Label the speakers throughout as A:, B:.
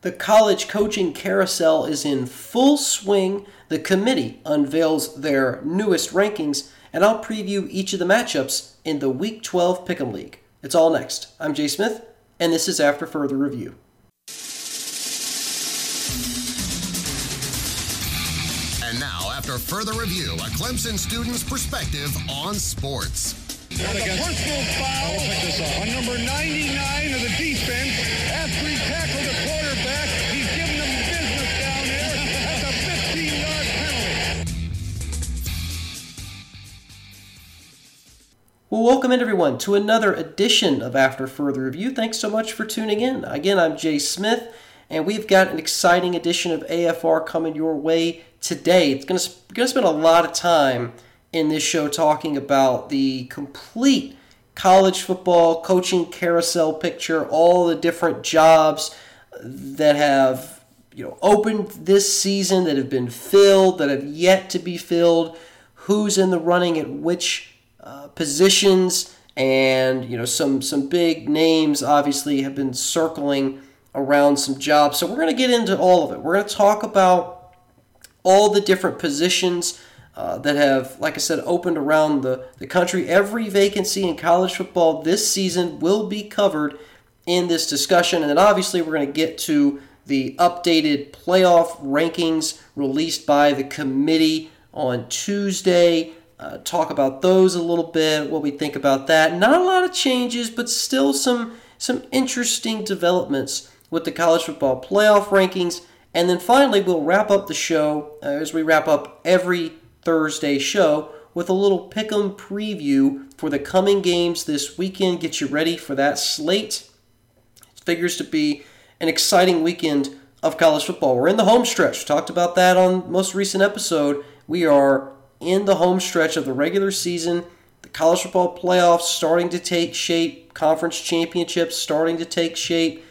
A: The college coaching carousel is in full swing. The committee unveils their newest rankings, and I'll preview each of the matchups in the Week 12 Pick'em League. It's all next. I'm Jay Smith, and this is After Further Review.
B: And now, after further review, a Clemson student's perspective on sports.
C: And a personal foul on number 99 of the defense
A: Well, welcome in everyone to another edition of After Further Review. Thanks so much for tuning in. Again, I'm Jay Smith, and we've got an exciting edition of AFR coming your way today. It's going to going to spend a lot of time in this show talking about the complete college football coaching carousel picture, all the different jobs that have you know opened this season, that have been filled, that have yet to be filled, who's in the running at which uh, positions, and you know some some big names obviously have been circling around some jobs. So we're going to get into all of it. We're going to talk about all the different positions uh, that have, like I said, opened around the, the country. Every vacancy in college football this season will be covered in this discussion. And then obviously, we're going to get to the updated playoff rankings released by the committee on Tuesday. Uh, talk about those a little bit, what we think about that. Not a lot of changes, but still some some interesting developments with the college football playoff rankings. And then finally, we'll wrap up the show uh, as we wrap up every Thursday show with a little pick'em preview for the coming games this weekend. Get you ready for that slate. It figures to be an exciting weekend of college football. We're in the home stretch. Talked about that on most recent episode. We are in the home stretch of the regular season. The college football playoffs starting to take shape. Conference championships starting to take shape.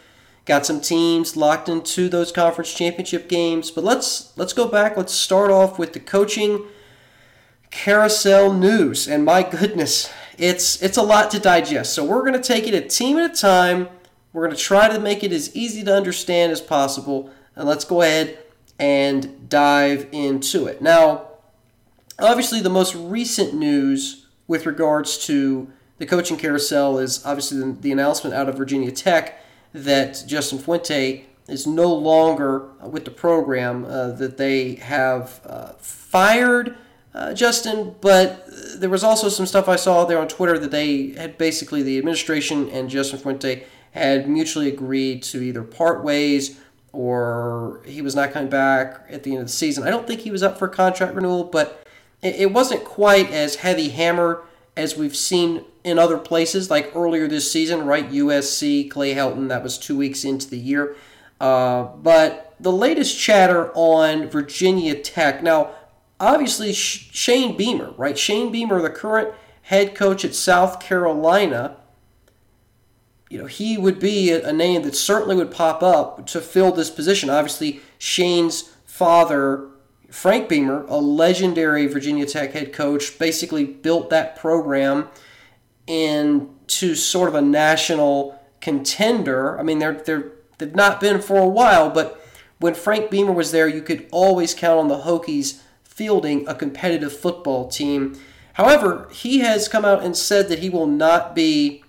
A: Got some teams locked into those conference championship games. But let's let's go back. Let's start off with the coaching carousel news. And my goodness, it's it's a lot to digest. So we're going to take it a team at a time. We're going to try to make it as easy to understand as possible. And let's go ahead and dive into it. Now, obviously the most recent news with regards to the coaching carousel is obviously the, the announcement out of Virginia Tech that Justin Fuente is no longer with the program, uh, that they have uh, fired uh, Justin, but there was also some stuff I saw there on Twitter that they had basically the administration and Justin Fuente had mutually agreed to either part ways or he was not coming back at the end of the season. I don't think he was up for contract renewal, but it, wasn't quite as heavy hammer as we've seen in other places, like earlier this season, right? USC, Clay Helton, that was two weeks into the year. Uh, but the latest chatter on Virginia Tech. Now, obviously, Shane Beamer, right? Shane Beamer, the current head coach at South Carolina, you know, he would be a, a name that certainly would pop up to fill this position. Obviously, Shane's father, Frank Beamer, a legendary Virginia Tech head coach, basically built that program into sort of a national contender. I mean, they're they're they've not been for a while, but when Frank Beamer was there, you could always count on the Hokies fielding a competitive football team. However, he has come out and said that he will not be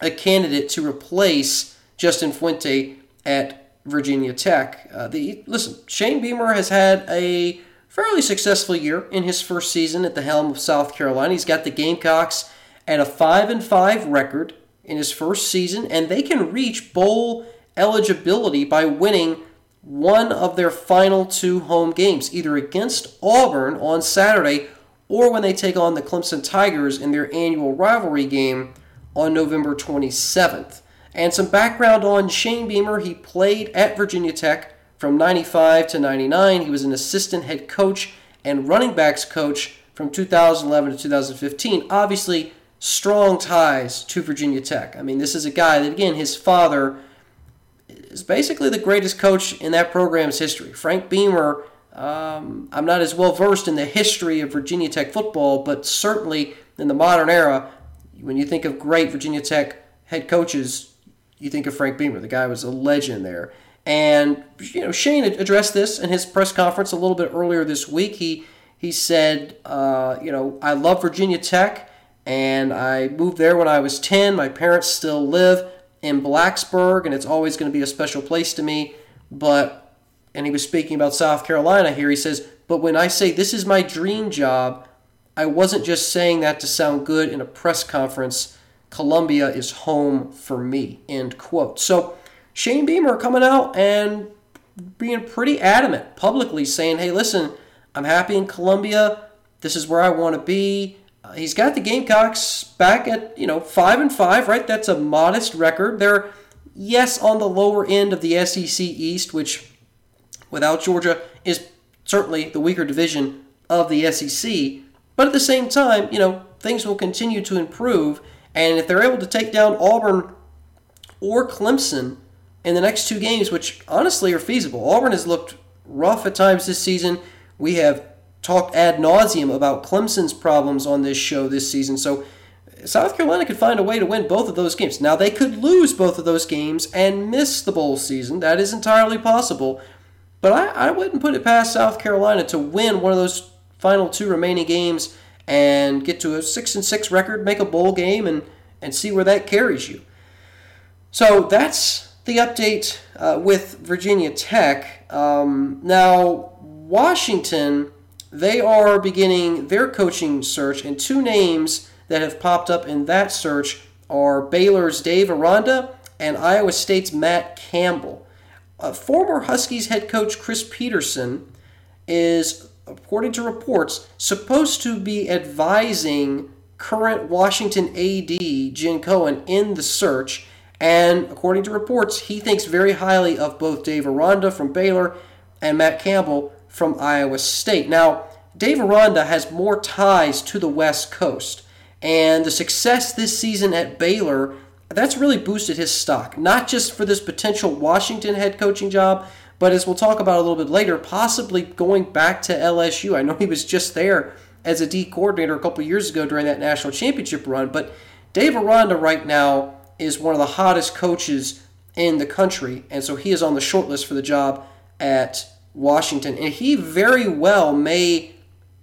A: a candidate to replace Justin Fuente at Virginia Tech. Uh, the listen, Shane Beamer has had a fairly successful year in his first season at the helm of South Carolina. He's got the Gamecocks at a five and five record in his first season, and they can reach bowl eligibility by winning one of their final two home games, either against Auburn on Saturday or when they take on the Clemson Tigers in their annual rivalry game on November 27th. And some background on Shane Beamer. He played at Virginia Tech from 95 to 99. He was an assistant head coach and running backs coach from 2011 to 2015. Obviously, strong ties to Virginia Tech. I mean, this is a guy that, again, his father is basically the greatest coach in that program's history. Frank Beamer, um, I'm not as well versed in the history of Virginia Tech football, but certainly in the modern era, when you think of great Virginia Tech head coaches, you think of Frank Beamer. The guy was a legend there. And you know, Shane addressed this in his press conference a little bit earlier this week. He he said, uh, you know, I love Virginia Tech, and I moved there when I was 10. My parents still live in Blacksburg, and it's always going to be a special place to me. But, and he was speaking about South Carolina here. He says, but when I say this is my dream job, I wasn't just saying that to sound good in a press conference. Columbia is home for me. End quote. So Shane Beamer coming out and being pretty adamant publicly saying, hey, listen, I'm happy in Columbia. This is where I want to be. Uh, he's got the Gamecocks back at, you know, 5 and 5, right? That's a modest record. They're yes on the lower end of the SEC East, which without Georgia is certainly the weaker division of the SEC. But at the same time, you know, things will continue to improve. And if they're able to take down Auburn or Clemson in the next two games, which honestly are feasible, Auburn has looked rough at times this season. We have talked ad nauseum about Clemson's problems on this show this season. So South Carolina could find a way to win both of those games. Now, they could lose both of those games and miss the bowl season. That is entirely possible. But I, I wouldn't put it past South Carolina to win one of those final two remaining games and get to a six and six record, make a bowl game, and and see where that carries you. So that's the update uh, with Virginia Tech. Um, now Washington, they are beginning their coaching search, and two names that have popped up in that search are Baylor's Dave Aranda and Iowa State's Matt Campbell. Uh, former Huskies head coach Chris Petersen is, according to reports, supposed to be advising current Washington AD Jen Cohen in the search. And according to reports, he thinks very highly of both Dave Aranda from Baylor and Matt Campbell from Iowa State. Now, Dave Aranda has more ties to the West Coast, and the success this season at Baylor that's really boosted his stock, not just for this potential Washington head coaching job, but as we'll talk about a little bit later, possibly going back to LSU. I know he was just there as a D coordinator a couple years ago during that national championship run, but Dave Aranda right now is one of the hottest coaches in the country, and so he is on the short list for the job at Washington, and he very well may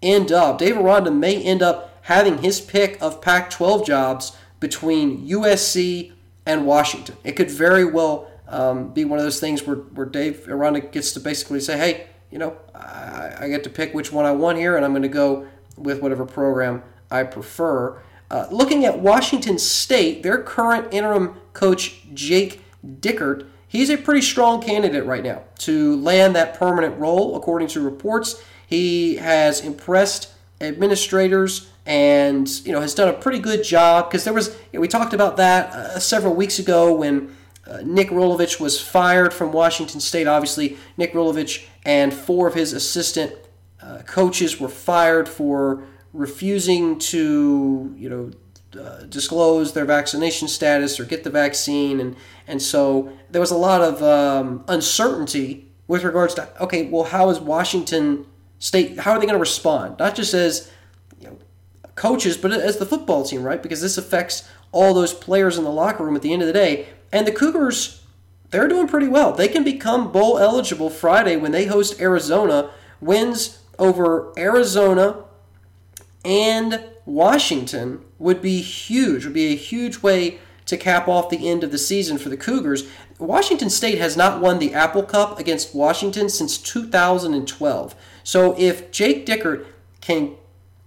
A: end up, Dave Aranda may end up having his pick of Pac 12 jobs between USC and Washington. It could very well um, be one of those things where, where Dave Aranda gets to basically say, hey, you know, I, I get to pick which one I want here, and I'm going to go with whatever program I prefer. Uh, looking at Washington State, their current interim coach, Jake Dickert, he's a pretty strong candidate right now to land that permanent role, according to reports. He has impressed administrators and you know has done a pretty good job because there was you know, we talked about that uh, several weeks ago when uh, Nick Rolovich was fired from Washington State. Obviously, Nick Rolovich and four of his assistant uh, coaches were fired for refusing to you know uh, disclose their vaccination status or get the vaccine, and and so there was a lot of um, uncertainty with regards to okay, well, how is Washington State? How are they going to respond? Not just as coaches, but as the football team, right? Because this affects all those players in the locker room at the end of the day. And the Cougars, they're doing pretty well. They can become bowl eligible Friday when they host Arizona. Wins over Arizona and Washington would be huge, would be a huge way to cap off the end of the season for the Cougars. Washington State has not won the Apple Cup against Washington since 2012. So if Jake Dickert can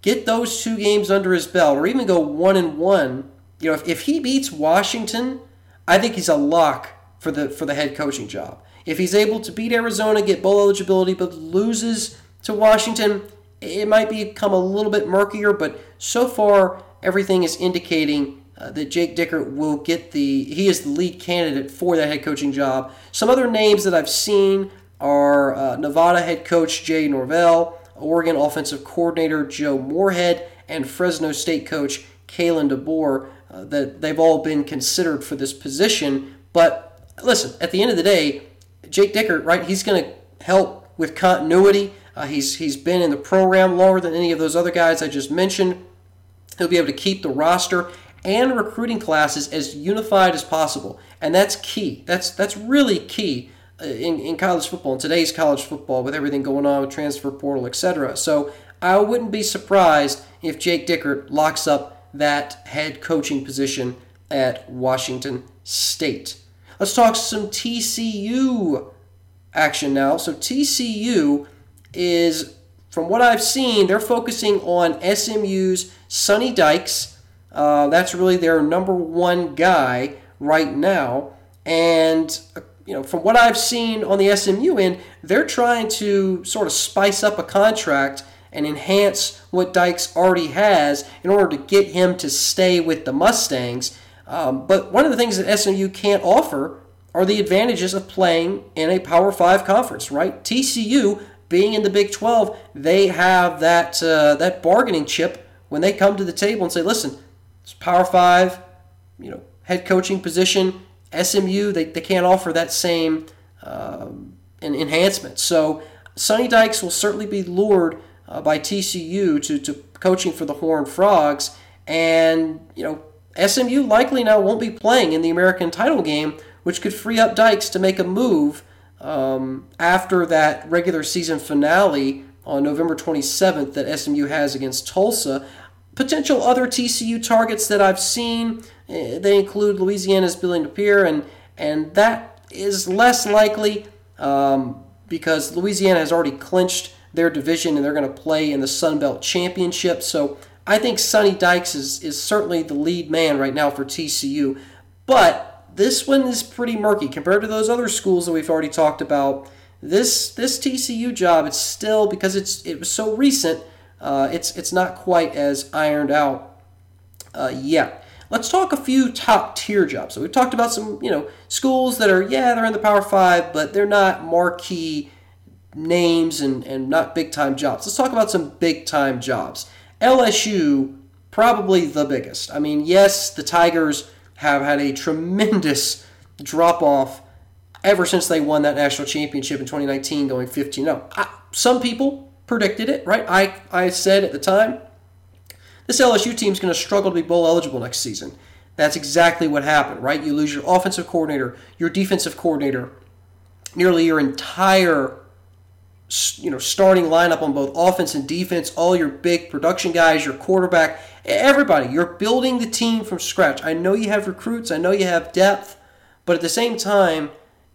A: get those two games under his belt, or even go one and one. You know, if, if he beats Washington, I think he's a lock for the for the head coaching job. If he's able to beat Arizona, get bowl eligibility, but loses to Washington, it might become a little bit murkier. But so far, everything is indicating uh, that Jake Dickert will get the he is the lead candidate for that head coaching job. Some other names that I've seen are uh, Nevada head coach Jay Norvell. Oregon offensive coordinator Joe Moorhead, and Fresno State coach Kalen DeBoer. Uh, that they've all been considered for this position. But listen, at the end of the day, Jake Dickert, right? He's going to help with continuity. Uh, he's he's been in the program longer than any of those other guys I just mentioned. He'll be able to keep the roster and recruiting classes as unified as possible, and that's key. That's that's really key in, in college football, in today's college football, with everything going on with transfer portal, etc. So I wouldn't be surprised if Jake Dickert locks up that head coaching position at Washington State. Let's talk some TCU action now. So TCU is, from what I've seen, they're focusing on SMU's Sonny Dykes. Uh, that's really their number one guy right now. And uh, you know, from what I've seen on the SMU end, they're trying to sort of spice up a contract and enhance what Dykes already has in order to get him to stay with the Mustangs. Um, but one of the things that SMU can't offer are the advantages of playing in a Power 5 conference, right? TCU being in the Big 12, they have that uh, that bargaining chip when they come to the table and say, "Listen, it's Power 5, you know, head coaching position. SMU, they, they can't offer that same um, an enhancement. So Sonny Dykes will certainly be lured uh, by TCU to, to coaching for the Horned Frogs. And, you know, SMU likely now won't be playing in the American title game, which could free up Dykes to make a move um, after that regular season finale on November 27th that SMU has against Tulsa. Potential other TCU targets that I've seen, eh, they include Louisiana's Billy Napier, and, and that is less likely um, because Louisiana has already clinched their division and they're going to play in the Sun Belt Championship. So I think Sonny Dykes is, is certainly the lead man right now for TCU. But this one is pretty murky compared to those other schools that we've already talked about. This this TCU job, it's still because it's it was so recent uh, it's it's not quite as ironed out uh, yet. Let's talk a few top tier jobs. So we've talked about some you know schools that are yeah they're in the Power Five, but they're not marquee names and, and not big time jobs. Let's talk about some big time jobs. LSU probably the biggest. I mean yes the Tigers have had a tremendous drop off ever since they won that national championship in 2019, going 15 0. Some people predicted it, right? I, I said at the time, this LSU team is going to struggle to be bowl eligible next season. That's exactly what happened, right? You lose your offensive coordinator, your defensive coordinator, nearly your entire you know starting lineup on both offense and defense, all your big production guys, your quarterback, everybody. You're building the team from scratch. I know you have recruits, I know you have depth, but at the same time,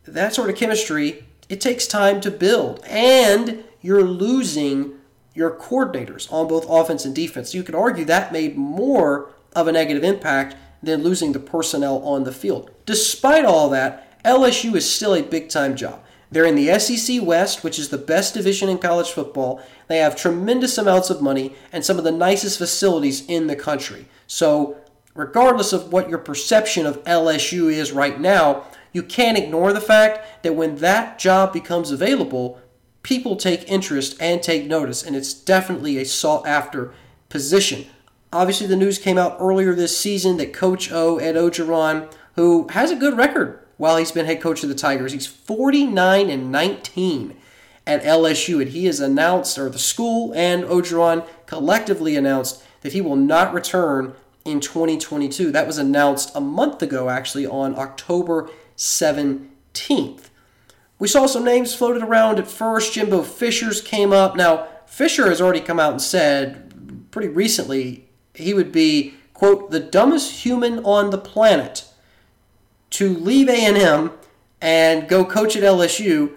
A: that sort of chemistry, it takes time to build. And you're losing your coordinators on both offense and defense. You could argue that made more of a negative impact than losing the personnel on the field. Despite all that, LSU is still a big time job. They're in the SEC West, which is the best division in college football. They have tremendous amounts of money and some of the nicest facilities in the country. So, regardless of what your perception of LSU is right now, you can't ignore the fact that when that job becomes available, people take interest and take notice, and it's definitely a sought after position. Obviously, the news came out earlier this season that Coach O, Ed Orgeron, who has a good record while he's been head coach of the Tigers, he's 49 and 19 at LSU, and he has announced, or the school and Orgeron collectively announced, that he will not return in 2022. That was announced a month ago, actually, on October 17th. We saw some names floated around at first. Jimbo Fisher's came up. Now, Fisher has already come out and said pretty recently he would be, quote, the dumbest human on the planet to leave A&M and go coach at LSU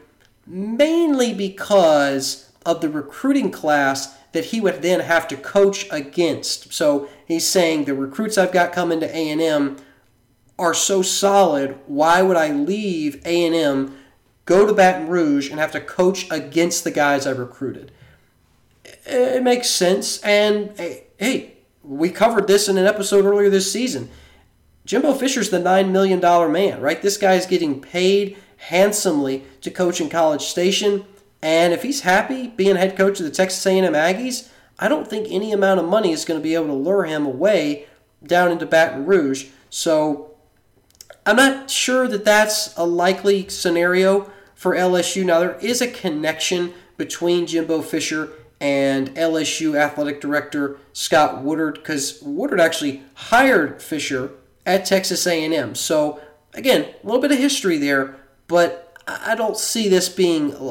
A: mainly because of the recruiting class that he would then have to coach against. So he's saying the recruits I've got coming to A&M are so solid, why would I leave A&M go to Baton Rouge and have to coach against the guys I recruited. It makes sense. And hey, we covered this in an episode earlier this season. Jimbo Fisher's the $9 million man, right? This guy is getting paid handsomely to coach in College Station. And if he's happy being head coach of the Texas A&M Aggies, I don't think any amount of money is going to be able to lure him away down into Baton Rouge. So I'm not sure that that's a likely scenario for LSU. Now, there is a connection between Jimbo Fisher and LSU athletic director Scott Woodward because Woodward actually hired Fisher at Texas A&M. So again, a little bit of history there, but I don't see this being a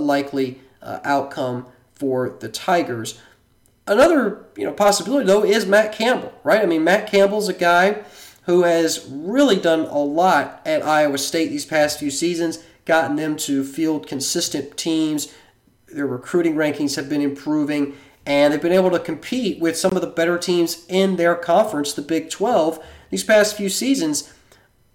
A: likely uh, outcome for the Tigers. Another you know possibility though is Matt Campbell, right? I mean Matt Campbell's a guy who has really done a lot at Iowa State these past few seasons, gotten them to field consistent teams. Their recruiting rankings have been improving, and they've been able to compete with some of the better teams in their conference, the Big 12, these past few seasons.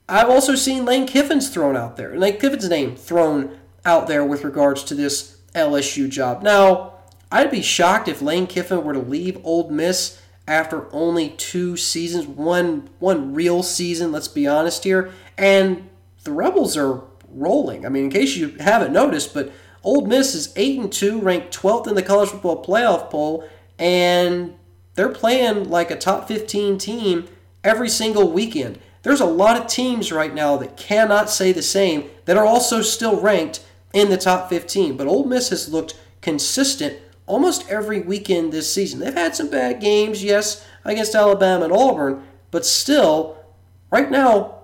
A: I've also seen Lane Kiffin's thrown out there, Lane Kiffin's name thrown out there with regards to this LSU job. Now, I'd be shocked if Lane Kiffin were to leave Ole Miss after only two seasons, one one real season. Let's be honest here, and the Rebels are rolling. I mean, in case you haven't noticed, but Ole Miss is eight and two, ranked 12th in the college football playoff poll, and they're playing like a top 15 team every single weekend. There's a lot of teams right now that cannot say the same that are also still ranked in the top 15. But Ole Miss has looked consistent almost every weekend this season. They've had some bad games, yes, against Alabama and Auburn, but still, right now,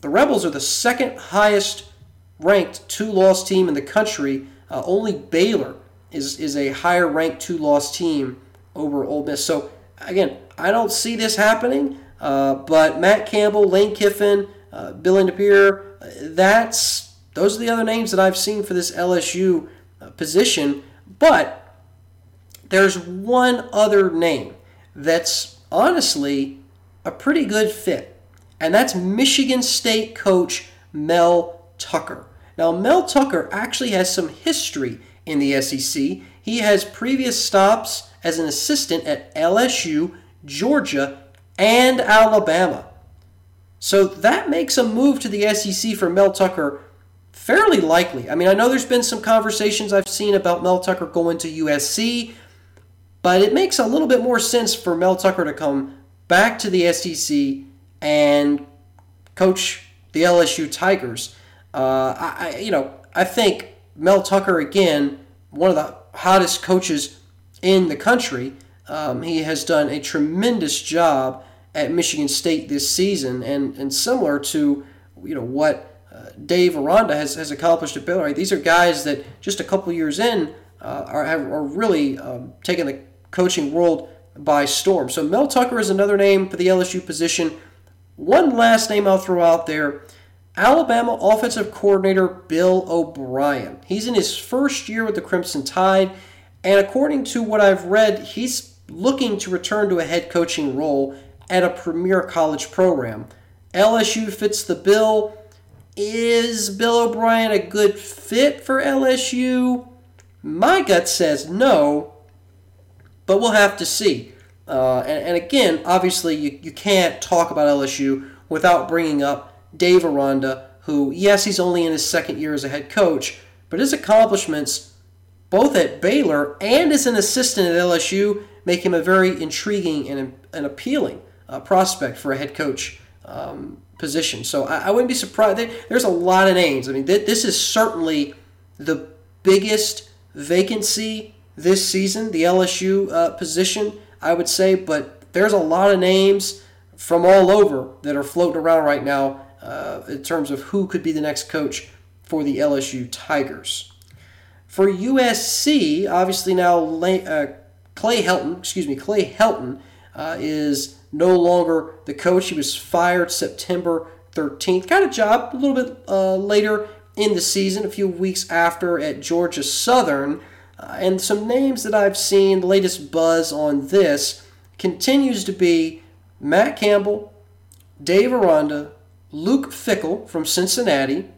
A: the Rebels are the second highest ranked two loss team in the country. Uh, only Baylor is, is a higher ranked two loss team over Ole Miss. So, again, I don't see this happening, uh, but Matt Campbell, Lane Kiffin, uh, Billy Napier, that's those are the other names that I've seen for this LSU uh, position. But there's one other name that's honestly a pretty good fit, and that's Michigan State coach Mel Tucker. Now, Mel Tucker actually has some history in the SEC. He has previous stops as an assistant at LSU, Georgia, and Alabama. So that makes a move to the SEC for Mel Tucker fairly likely. I mean, I know there's been some conversations I've seen about Mel Tucker going to USC. But it makes a little bit more sense for Mel Tucker to come back to the SEC and coach the LSU Tigers. Uh, I, you know, I think Mel Tucker again, one of the hottest coaches in the country. Um, he has done a tremendous job at Michigan State this season, and and similar to you know what uh, Dave Aranda has, has accomplished at Baylor. These are guys that just a couple years in uh, are, are really um, taking the coaching world by storm. So Mel Tucker is another name for the LSU position. One last name I'll throw out there Alabama offensive coordinator Bill O'Brien. He's in his first year with the Crimson Tide, and according to what I've read, he's looking to return to a head coaching role at a premier college program. LSU fits the bill. Is Bill O'Brien a good fit for LSU? My gut says no, but we'll have to see. Uh, and, and, again, obviously, you, you can't talk about LSU without bringing up Dave Aranda, who, yes, he's only in his second year as a head coach, but his accomplishments, both at Baylor and as an assistant at LSU, make him a very intriguing and, and appealing uh, prospect for a head coach um, position. So I, I, wouldn't be surprised. There's a lot of names. I mean, th- this is certainly the biggest vacancy this season, the LSU uh, position, I would say, but there's a lot of names from all over that are floating around right now uh, in terms of who could be the next coach for the LSU Tigers. For USC, obviously now uh, Clay Helton, excuse me, Clay Helton uh, is no longer the coach. He was fired September 13th. Got a job a little bit uh, later in the season, a few weeks after at Georgia Southern. Uh, and some names that I've seen, the latest buzz on this continues to be Matt Campbell, Dave Aranda, Luke Fickell from Cincinnati,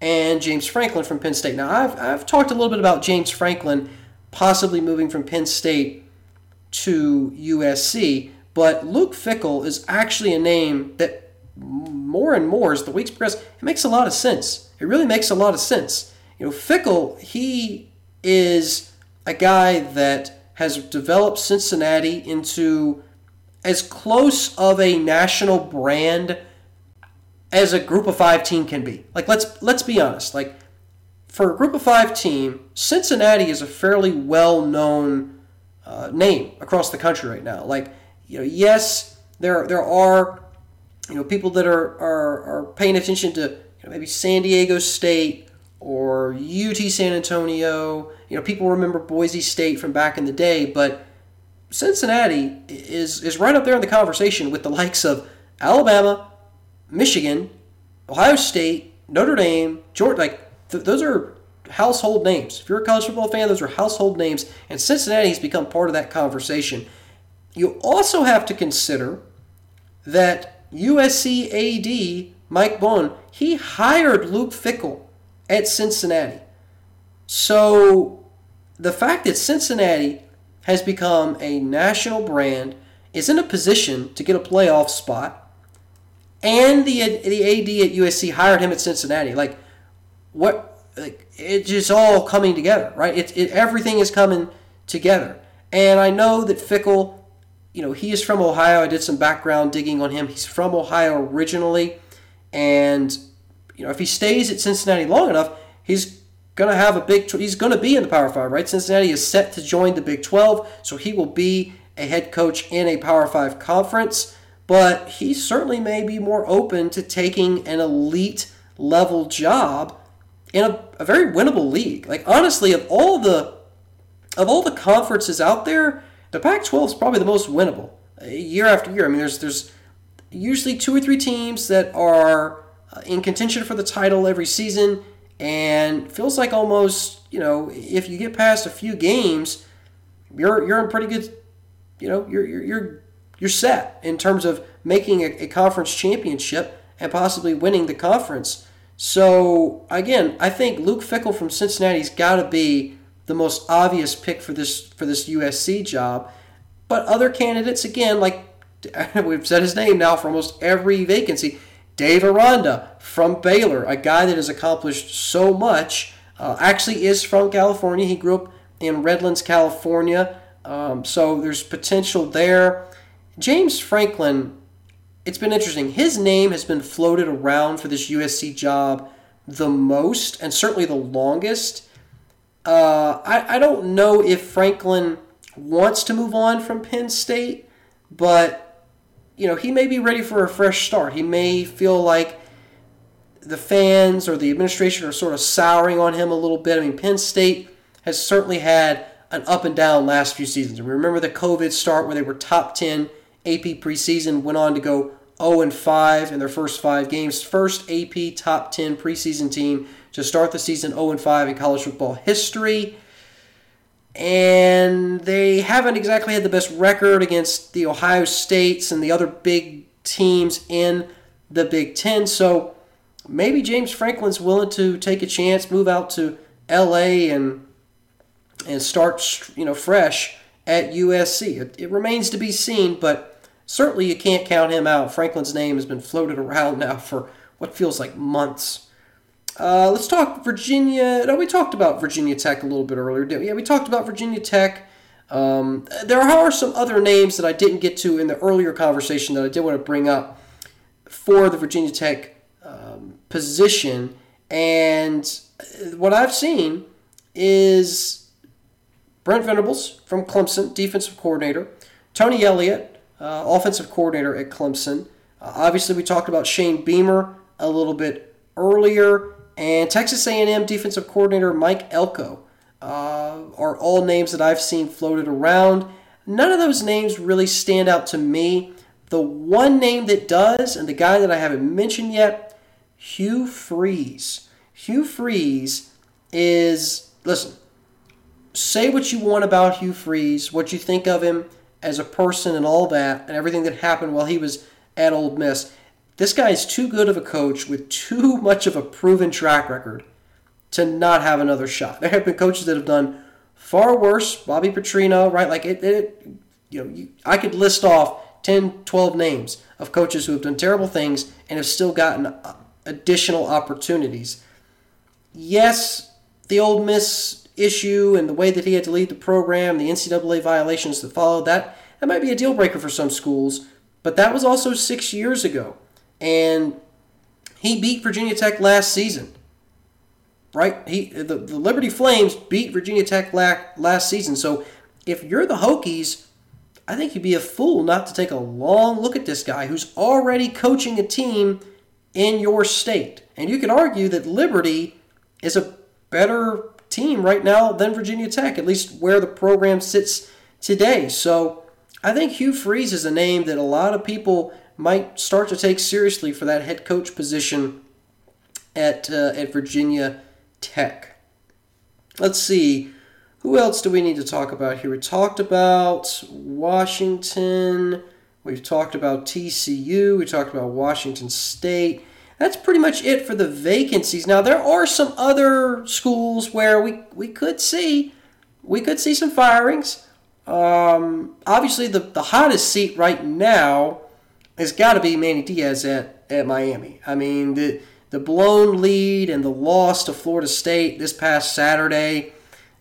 A: and James Franklin from Penn State. Now, I've, I've talked a little bit about James Franklin possibly moving from Penn State to USC, but Luke Fickell is actually a name that more and more as the weeks progress, it makes a lot of sense. It really makes a lot of sense. You know, Fickell, he is a guy that has developed Cincinnati into as close of a national brand as a group of five team can be. Like let's let's be honest. Like for a group of five team, Cincinnati is a fairly well known uh, name across the country right now. Like you know, yes, there there are you know people that are are, are paying attention to you know, maybe San Diego State or UT San Antonio. You know, people remember Boise State from back in the day, but Cincinnati is is right up there in the conversation with the likes of Alabama, Michigan, Ohio State, Notre Dame, Georgia. Like th- those are household names. If you're a college football fan, those are household names, and Cincinnati has become part of that conversation. You also have to consider that USC AD Mike Bohn he hired Luke Fickell at Cincinnati. So the fact that Cincinnati has become a national brand, is in a position to get a playoff spot, and the the AD at USC hired him at Cincinnati. Like what? Like it's just all coming together, right? It, it everything is coming together. And I know that Fickell, you know, he is from Ohio. I did some background digging on him. He's from Ohio originally, and you know, if he stays at Cincinnati long enough, he's going to have a big. He's going to be in the Power Five, right? Cincinnati is set to join the Big Twelve, so he will be a head coach in a Power Five conference. But he certainly may be more open to taking an elite level job in a, a very winnable league. Like honestly, of all the of all the conferences out there, the Pac-12 is probably the most winnable uh, year after year. I mean, there's there's usually two or three teams that are uh, in contention for the title every season, and feels like almost you know if you get past a few games, you're you're in pretty good, you know you're you're you're, you're set in terms of making a, a conference championship and possibly winning the conference. So again, I think Luke Fickell from Cincinnati's got to be the most obvious pick for this for this USC job. But other candidates, again, like we've said his name now for almost every vacancy. Dave Aranda from Baylor, a guy that has accomplished so much, uh, actually is from California. He grew up in Redlands, California, um, so there's potential there. James Franklin, it's been interesting. His name has been floated around for this USC job the most and certainly the longest. Uh, I, I don't know if Franklin wants to move on from Penn State, but you know, he may be ready for a fresh start. He may feel like the fans or the administration are sort of souring on him a little bit. I mean, Penn State has certainly had an up and down last few seasons. We Remember the COVID start where they were top 10 AP preseason, went on to go 0 and 5 in their first five games. First AP top 10 preseason team to start the season 0 5 in college football history and they haven't exactly had the best record against the Ohio States and the other big teams in the Big Ten. So maybe James Franklin's willing to take a chance, move out to L.A. and and start you know fresh at USC. It, it remains to be seen, but certainly you can't count him out. Franklin's name has been floated around now for what feels like months. Uh, let's talk Virginia. No, we talked about Virginia Tech a little bit earlier. Yeah, we talked about Virginia Tech. Um, there are some other names that I didn't get to in the earlier conversation that I did want to bring up for the Virginia Tech um, position. And what I've seen is Brent Venables from Clemson, defensive coordinator, Tony Elliott, uh, offensive coordinator at Clemson. Uh, obviously, we talked about Shane Beamer a little bit earlier and Texas A&M defensive coordinator Mike Elko uh, are all names that I've seen floated around. None of those names really stand out to me. The one name that does, and the guy that I haven't mentioned yet, Hugh Freeze. Hugh Freeze is, listen, say what you want about Hugh Freeze, what you think of him as a person and all that, and everything that happened while he was at Ole Miss. This guy is too good of a coach with too much of a proven track record to not have another shot. There have been coaches that have done far worse. Bobby Petrino, right? Like it, it you know, you, I could list off 10, 12 names of coaches who have done terrible things and have still gotten uh, additional opportunities. Yes, the Ole Miss issue and the way that he had to lead the program, the NCAA violations that followed, that, that might be a deal breaker for some schools, but that was also six years ago and he beat Virginia Tech last season. Right? He the, the Liberty Flames beat Virginia Tech last season. So if you're the Hokies, I think you'd be a fool not to take a long look at this guy who's already coaching a team in your state. And you could argue that Liberty is a better team right now than Virginia Tech, at least where the program sits today. So I think Hugh Freeze is a name that a lot of people might start to take seriously for that head coach position at uh, at Virginia Tech. Let's see. Who else do we need to talk about here? We talked about Washington. We've talked about TCU. We talked about Washington State. That's pretty much it for the vacancies. Now there are some other schools where we, we could see we could see some firings. Um, obviously, the, the hottest seat right now has got to be Manny Diaz at, at Miami. I mean, the the blown lead and the loss to Florida State this past Saturday,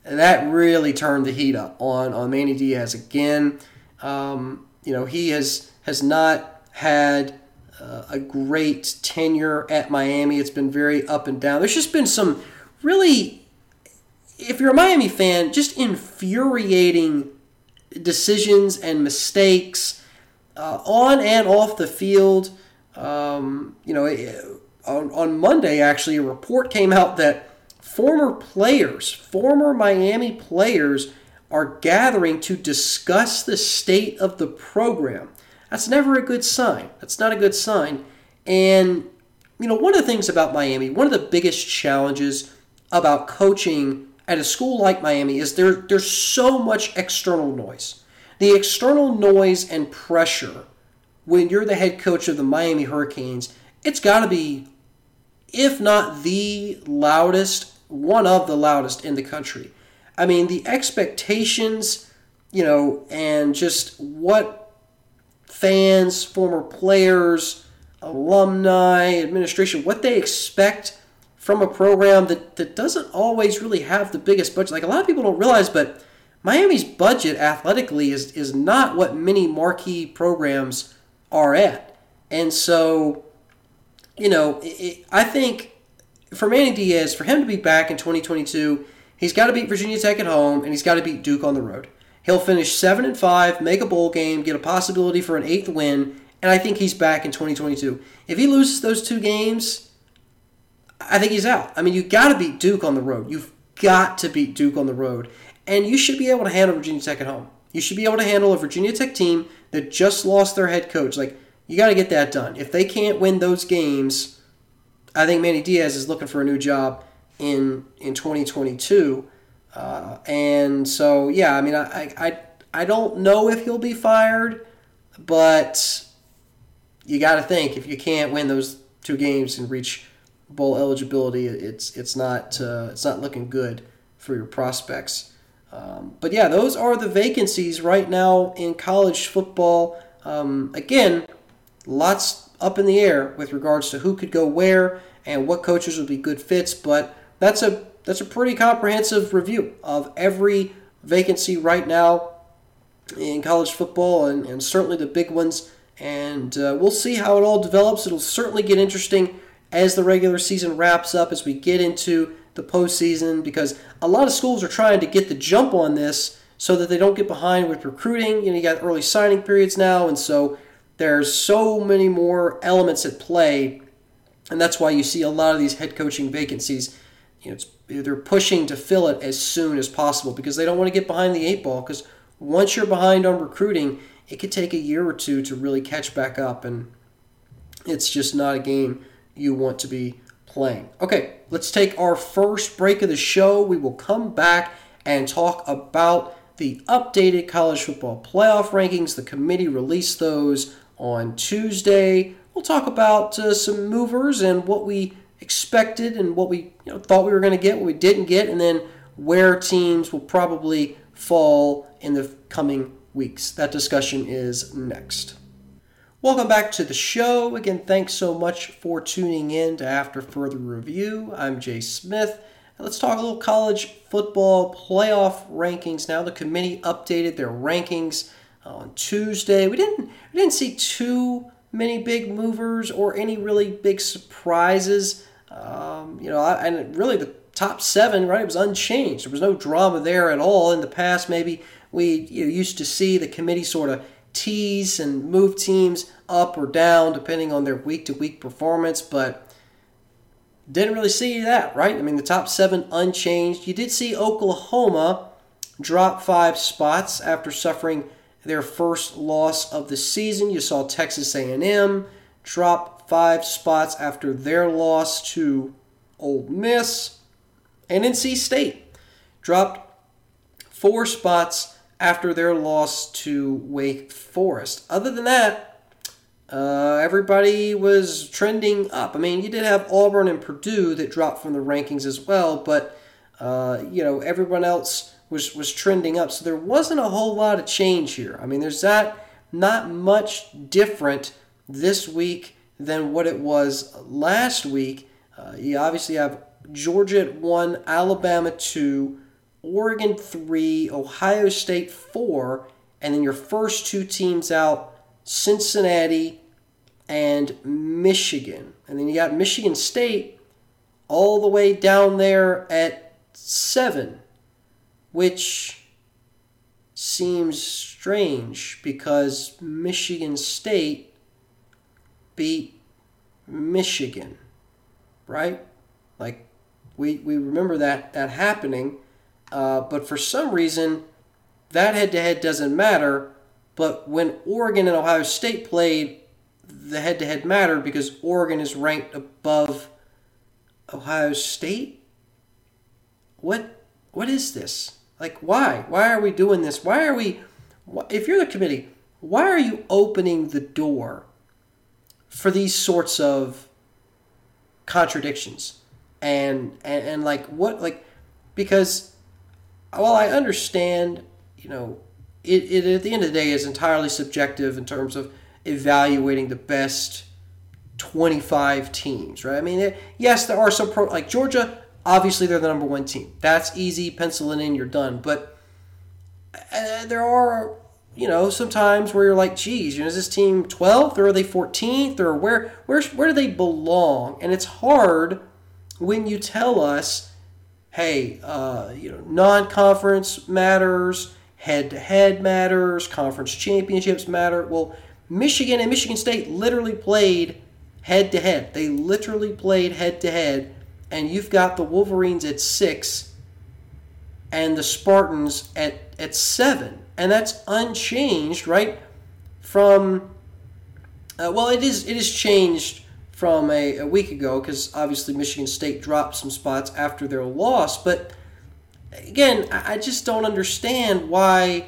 A: that really turned the heat up on, on Manny Diaz again. Um, you know, he has has not had uh, a great tenure at Miami. It's been very up and down. There's just been some really, if you're a Miami fan, just infuriating decisions and mistakes uh, on and off the field. Um, you know, on, on Monday, actually, a report came out that former players, former Miami players, are gathering to discuss the state of the program. That's never a good sign. That's not a good sign. And, you know, one of the things about Miami, one of the biggest challenges about coaching at a school like Miami is there, there's so much external noise. The external noise and pressure when you're the head coach of the Miami Hurricanes, it's got to be, if not the loudest, one of the loudest in the country. I mean, the expectations, you know, and just what fans, former players, alumni, administration, what they expect from a program that, that doesn't always really have the biggest budget. Like a lot of people don't realize, but Miami's budget athletically is, is not what many marquee programs are at. And so, you know, it, I think for Manny Diaz, for him to be back in 2022, He's got to beat Virginia Tech at home, and he's got to beat Duke on the road. He'll finish seven and five, make a bowl game, get a possibility for an eighth win, and I think he's back in 2022. If he loses those two games, I think he's out. I mean, you got to beat Duke on the road. You've got to beat Duke on the road, and you should be able to handle Virginia Tech at home. You should be able to handle a Virginia Tech team that just lost their head coach. Like you got to get that done. If they can't win those games, I think Manny Diaz is looking for a new job in in 2022. Uh, and so, yeah, I mean, I, I, I don't know if he'll be fired, but you got to think if you can't win those two games and reach bowl eligibility, it's it's not uh, it's not looking good for your prospects. Um, but yeah, those are the vacancies right now in college football. Um, again, lots up in the air with regards to who could go where and what coaches would be good fits, but that's a that's a pretty comprehensive review of every vacancy right now in college football and, and certainly the big ones. And uh, we'll see how it all develops. It'll certainly get interesting as the regular season wraps up, as we get into the postseason, because a lot of schools are trying to get the jump on this so that they don't get behind with recruiting. You know, you got early signing periods now, and so there's so many more elements at play, and that's why you see a lot of these head coaching vacancies you know, they're pushing to fill it as soon as possible because they don't want to get behind the eight ball. Because once you're behind on recruiting, it could take a year or two to really catch back up, and it's just not a game you want to be playing. Okay, let's take our first break of the show. We will come back and talk about the updated college football playoff rankings. The committee released those on Tuesday. We'll talk about uh, some movers and what we expected and what we you know, thought we were going to get, what we didn't get, and then where teams will probably fall in the coming weeks. That discussion is next. Welcome back to the show. Again, thanks so much for tuning in to After Further Review. I'm Jay Smith. Let's talk a little college football playoff rankings now. The committee updated their rankings on Tuesday. We didn't we didn't see too many big movers or any really big surprises. Um, you know, and really the top seven, right, it was unchanged. There was no drama there at all. In the past, maybe we you know, used to see the committee sort of tease and move teams up or down depending on their week to week performance, but didn't really see that, right? I mean, the top seven unchanged. You did see Oklahoma drop five spots after suffering their first loss of the season. You saw Texas A&M drop five spots after their loss to Ole Miss, and NC State dropped four spots after their loss to Wake Forest. Other than that, uh, everybody was trending up. I mean, you did have Auburn and Purdue that dropped from the rankings as well, but uh, you know everyone else was was trending up. So there wasn't a whole lot of change here. I mean, there's that not much different this week than what it was last week. Uh, you obviously have Georgia at one, Alabama two, Oregon three, Ohio State four, and then your first two teams out, Cincinnati and Michigan. And then you got Michigan State all the way down there at seven, which seems strange because Michigan State beat Michigan, right? Like we we remember that that happening, uh, but for some reason that head to head doesn't matter. But when Oregon and Ohio State played, the head to head mattered because Oregon is ranked above Ohio State. What what is this? Like why? Why are we doing this? Why are we if you're the committee, why are you opening the door for these sorts of contradictions? And and, and like what like because while I understand, you know, it, it at the end of the day is entirely subjective in terms of evaluating the best 25 teams, right? I mean, it, yes, there are some pro like Georgia. Obviously, they're the number one team. That's easy. Pencil it in. You're done. But uh, there are, you know, sometimes where you're like, geez, you know, is this team 12th or are they 14th or where where where do they belong? And it's hard when you tell us, hey, uh, you know, non-conference matters, head-to-head matters, conference championships matter. Well, Michigan and Michigan State literally played head to head. They literally played head to head, and you've got the Wolverines at six and the Spartans at, at seven. And that's unchanged, right? From uh, well, it is it is changed from a, a week ago because obviously Michigan State dropped some spots after their loss. But again, I, I just don't understand why,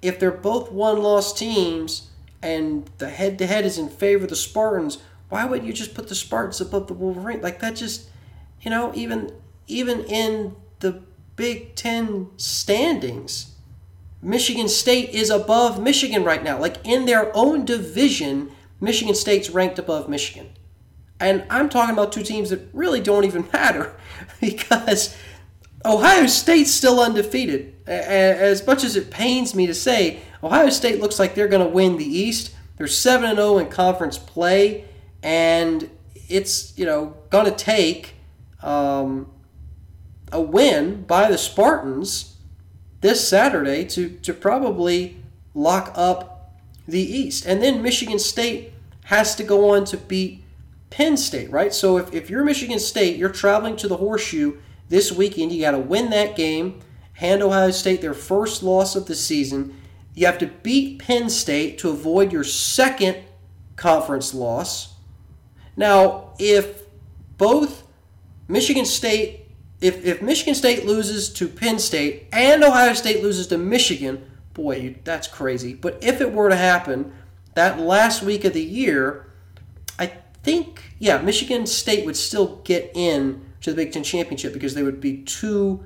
A: if they're both one loss teams, and the head to head is in favor of the Spartans, why would you just put the Spartans above the Wolverine? Like that just, you know, even even in the Big Ten standings, Michigan State is above Michigan right now. Like in their own division, Michigan State's ranked above Michigan. And I'm talking about two teams that really don't even matter because Ohio State's still undefeated. As much as it pains me to say, Ohio State looks like they're going to win the East. They're 7 0 in conference play, and it's, you know, going to take um, a win by the Spartans this Saturday to, to probably lock up the East. And then Michigan State has to go on to beat Penn State, right? So if, if you're Michigan State, you're traveling to the Horseshoe this weekend. You got to win that game, hand Ohio State their first loss of the season. You have to beat Penn State to avoid your second conference loss. Now, if both Michigan State, if, if Michigan State loses to Penn State and Ohio State loses to Michigan, boy, that's crazy. But if it were to happen that last week of the year, think, yeah, Michigan State would still get in to the Big Ten championship because they would be two,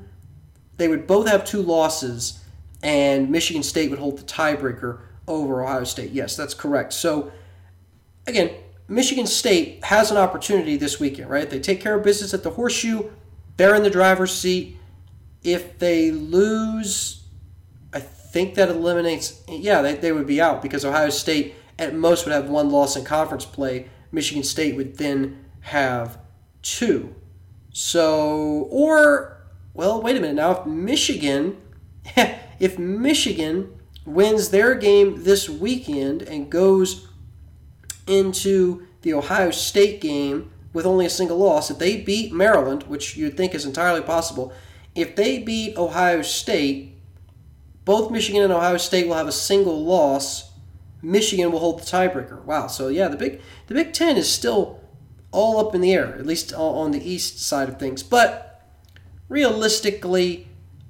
A: they would both have two losses, and Michigan State would hold the tiebreaker over Ohio State. Yes, that's correct. So, again, Michigan State has an opportunity this weekend, right? They take care of business at the Horseshoe, they're in the driver's seat. If they lose, I think that eliminates, yeah, they, they would be out because Ohio State at most would have one loss in conference play. Michigan State would then have two. So, or, well, wait a minute now. If Michigan, if Michigan wins their game this weekend and goes into the Ohio State game with only a single loss, if they beat Maryland, which you'd think is entirely possible, if they beat Ohio State, both Michigan and Ohio State will have a single loss. Michigan will hold the tiebreaker. Wow. So yeah, the Big the Big Ten is still all up in the air, at least on the east side of things. But realistically,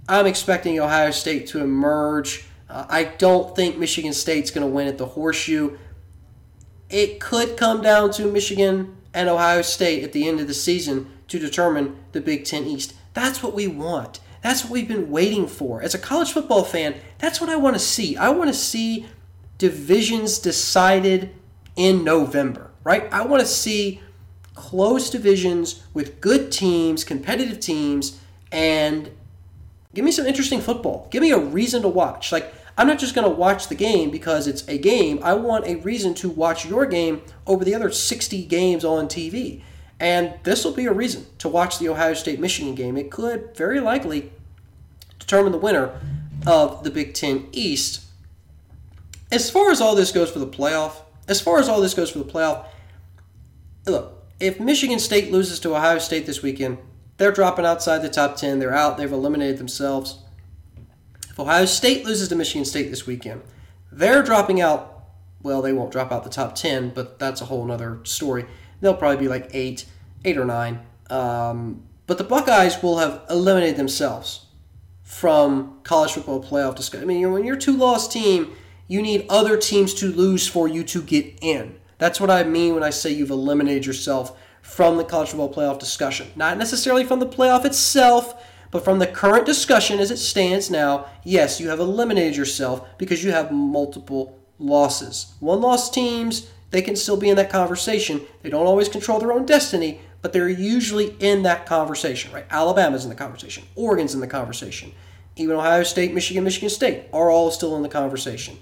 A: I'm expecting Ohio State to emerge. Uh, I don't think Michigan State's going to win at the Horseshoe. It could come down to Michigan and Ohio State at the end of the season to determine the Big Ten East. That's what we want. That's what we've been waiting for. As a college football fan, that's what I want to see. I want to see divisions decided in November, right? I want to see close divisions with good teams, competitive teams, and give me some interesting football. Give me a reason to watch. Like, I'm not just going to watch the game because it's a game. I want a reason to watch your game over the other 60 games on TV. And this will be a reason to watch the Ohio State Michigan game. It could very likely determine the winner of the Big Ten East. As far as all this goes for the playoff, as far as all this goes for the playoff, look, if Michigan State loses to Ohio State this weekend, they're dropping outside the top 10. They're out. They've eliminated themselves. If Ohio State loses to Michigan State this weekend, they're dropping out. Well, they won't drop out the top 10, but that's a whole other story. They'll probably be like 8, 8 or 9. Um, but the Buckeyes will have eliminated themselves from college football playoff discussion. I mean, when you're a two loss team, you need other teams to lose for you to get in. That's what I mean when I say you've eliminated yourself from the college football playoff discussion. Not necessarily from the playoff itself, but from the current discussion as it stands now, yes, you have eliminated yourself because you have multiple losses. One loss teams, they can still be in that conversation. They don't always control their own destiny, but they're usually in that conversation, right? Alabama's in the conversation, Oregon's in the conversation, even Ohio State, Michigan, Michigan State are all still in the conversation.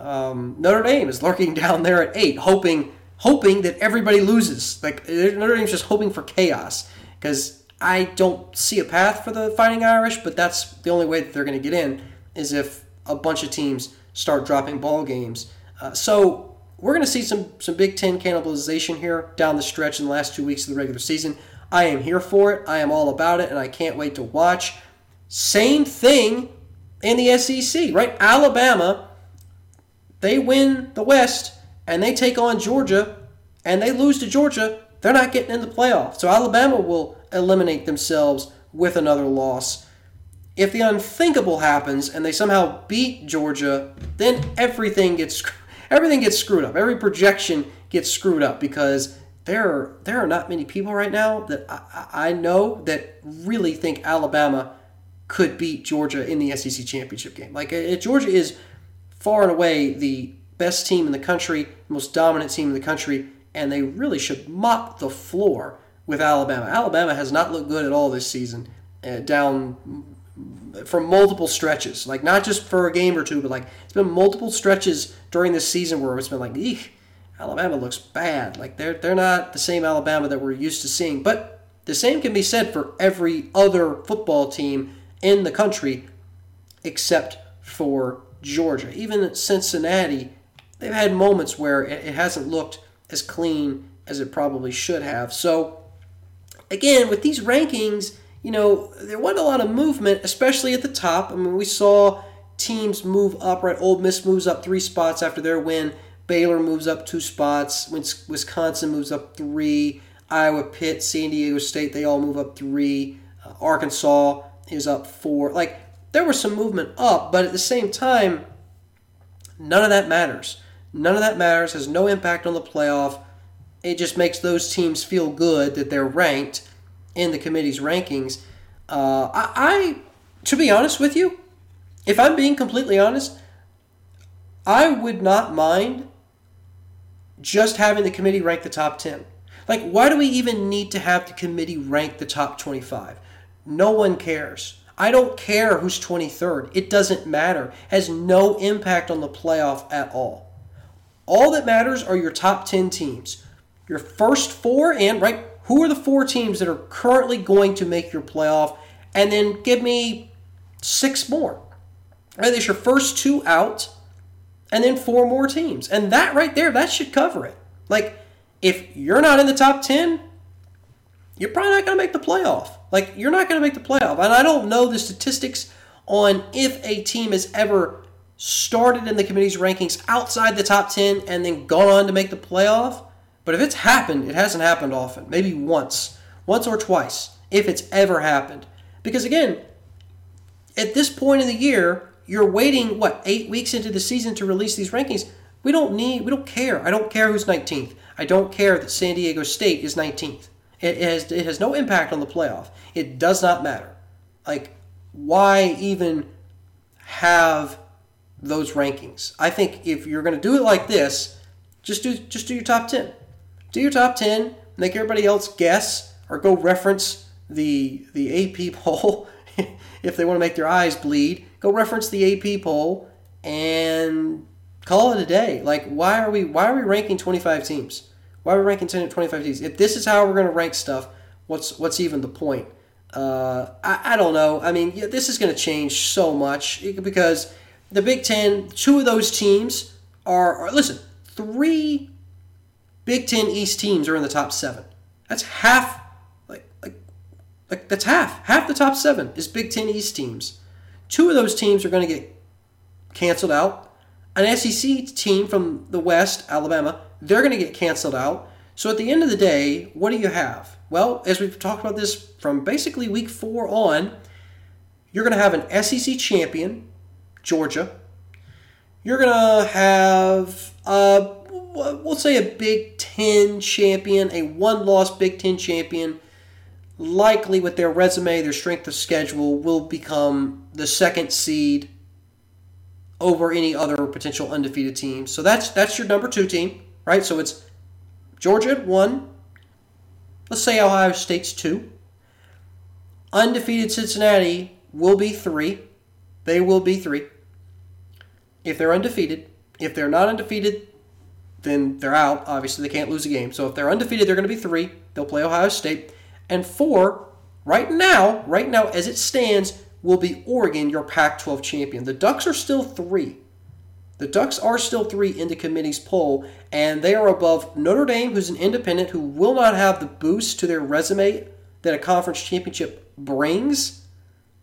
A: Um, Notre Dame is lurking down there at eight, hoping hoping that everybody loses. Like Notre Dame's just hoping for chaos because I don't see a path for the Fighting Irish, but that's the only way that they're going to get in is if a bunch of teams start dropping ball games. Uh, so we're going to see some some Big Ten cannibalization here down the stretch in the last two weeks of the regular season. I am here for it. I am all about it, and I can't wait to watch. Same thing in the SEC, right? Alabama, they win the West and they take on Georgia and they lose to Georgia, they're not getting in the playoff. So Alabama will eliminate themselves with another loss. If the unthinkable happens and they somehow beat Georgia, then everything gets everything gets screwed up. Every projection gets screwed up because there are, there are not many people right now that I, I know that really think Alabama could beat Georgia in the SEC championship game. Like Georgia is far and away the best team in the country, most dominant team in the country, and they really should mop the floor with Alabama. Alabama has not looked good at all this season, uh, down from multiple stretches. Like not just for a game or two, but like it's been multiple stretches during this season where it's been like, eek, Alabama looks bad. Like they're they're not the same Alabama that we're used to seeing. But the same can be said for every other football team in the country except for Georgia. Even Cincinnati they've had moments where it hasn't looked as clean as it probably should have. So, again, with these rankings, you know, there wasn't a lot of movement, especially at the top. I mean, we saw teams move up, right? Ole Miss moves up three spots after their win. Baylor moves up two spots. Wisconsin moves up three. Iowa, Pitt, San Diego State, they all move up three. Uh, Arkansas is up four. Like, there was some movement up, but at the same time, none of that matters. None of that matters, has no impact on the playoff. It just makes those teams feel good that they're ranked in the committee's rankings. Uh, I, I, to be honest with you, if I'm being completely honest, I would not mind just having the committee rank the top 10. Like, why do we even need to have the committee rank the top 25? No one cares. I don't care who's 23rd. It doesn't matter. Has no impact on the playoff at all. All that matters are your top 10 teams. Your first four, and right, who are the four teams that are currently going to make your playoff? And then give me six more. Right, there's your first two out, and then four more teams. And that right there, that should cover it. Like, if you're not in the top 10, you're probably not going to make the playoff. Like, you're not going to make the playoff. And I don't know the statistics on if a team has ever started in the committee's rankings outside the top 10 and then gone on to make the playoff. But if it's happened, it hasn't happened often. Maybe once, once or twice, if it's ever happened. Because again, at this point in the year, you're waiting, what, eight weeks into the season to release these rankings. We don't need, we don't care. I don't care who's 19th. I don't care that San Diego State is 19th. It has, it has no impact on the playoff. It does not matter. Like, why even have those rankings? I think if you're going to do it like this, just do just do your top 10. Do your top 10, make everybody else guess or go reference the the AP poll if they want to make their eyes bleed. Go reference the AP poll and call it a day. Like why are we why are we ranking 25 teams? Why are we ranking 10 25 teams? If this is how we're going to rank stuff, what's what's even the point? Uh, I, I don't know. I mean, yeah, this is going to change so much because the Big Ten, two of those teams are, are listen, three Big Ten East teams are in the top seven. That's half, like, like, like that's half. Half the top seven is Big Ten East teams. Two of those teams are going to get canceled out. An SEC team from the West, Alabama, they're going to get canceled out. So at the end of the day, what do you have? Well, as we've talked about this from basically week four on, you're going to have an SEC champion, Georgia. You're going to have, a, we'll say, a Big Ten champion, a one loss Big Ten champion. Likely with their resume, their strength of schedule, will become the second seed over any other potential undefeated team. So that's that's your number two team, right? So it's Georgia at one, Let's say Ohio State's two. Undefeated Cincinnati will be three. They will be three. If they're undefeated, if they're not undefeated, then they're out. Obviously, they can't lose a game. So if they're undefeated, they're going to be three. They'll play Ohio State. And four, right now, right now as it stands, will be Oregon, your Pac 12 champion. The Ducks are still three. The Ducks are still three in the committee's poll, and they are above Notre Dame, who's an independent who will not have the boost to their resume that a conference championship brings.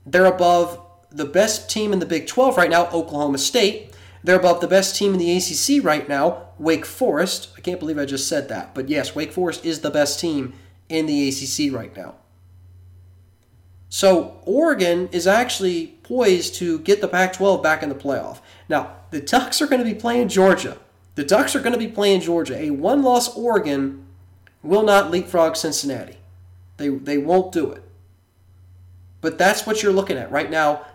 A: They're above the best team in the Big 12 right now, Oklahoma State. They're above the best team in the ACC right now, Wake Forest. I can't believe I just said that, but yes, Wake Forest is the best team in the ACC right now. So Oregon is actually poised to get the Pac 12 back in the playoff. Now, the Ducks are going to be playing Georgia. The Ducks are going to be playing Georgia. A one loss Oregon will not leapfrog Cincinnati. They, they won't do it. But that's what you're looking at right now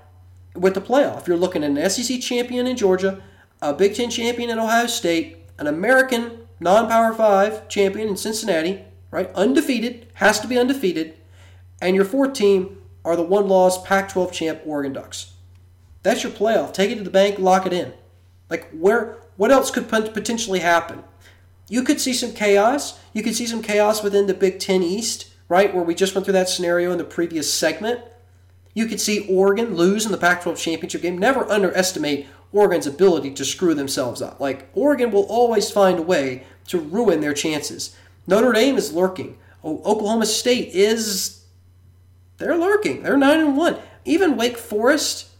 A: with the playoff. You're looking at an SEC champion in Georgia, a Big Ten champion in Ohio State, an American non Power 5 champion in Cincinnati, right? Undefeated, has to be undefeated. And your fourth team are the one loss Pac 12 champ Oregon Ducks. That's your playoff. Take it to the bank, lock it in. Like where what else could potentially happen? You could see some chaos. You could see some chaos within the Big 10 East, right? Where we just went through that scenario in the previous segment. You could see Oregon lose in the Pac 12 championship game. Never underestimate Oregon's ability to screw themselves up. Like, Oregon will always find a way to ruin their chances. Notre Dame is lurking. Oklahoma State is. They're lurking. They're 9 and 1. Even Wake Forest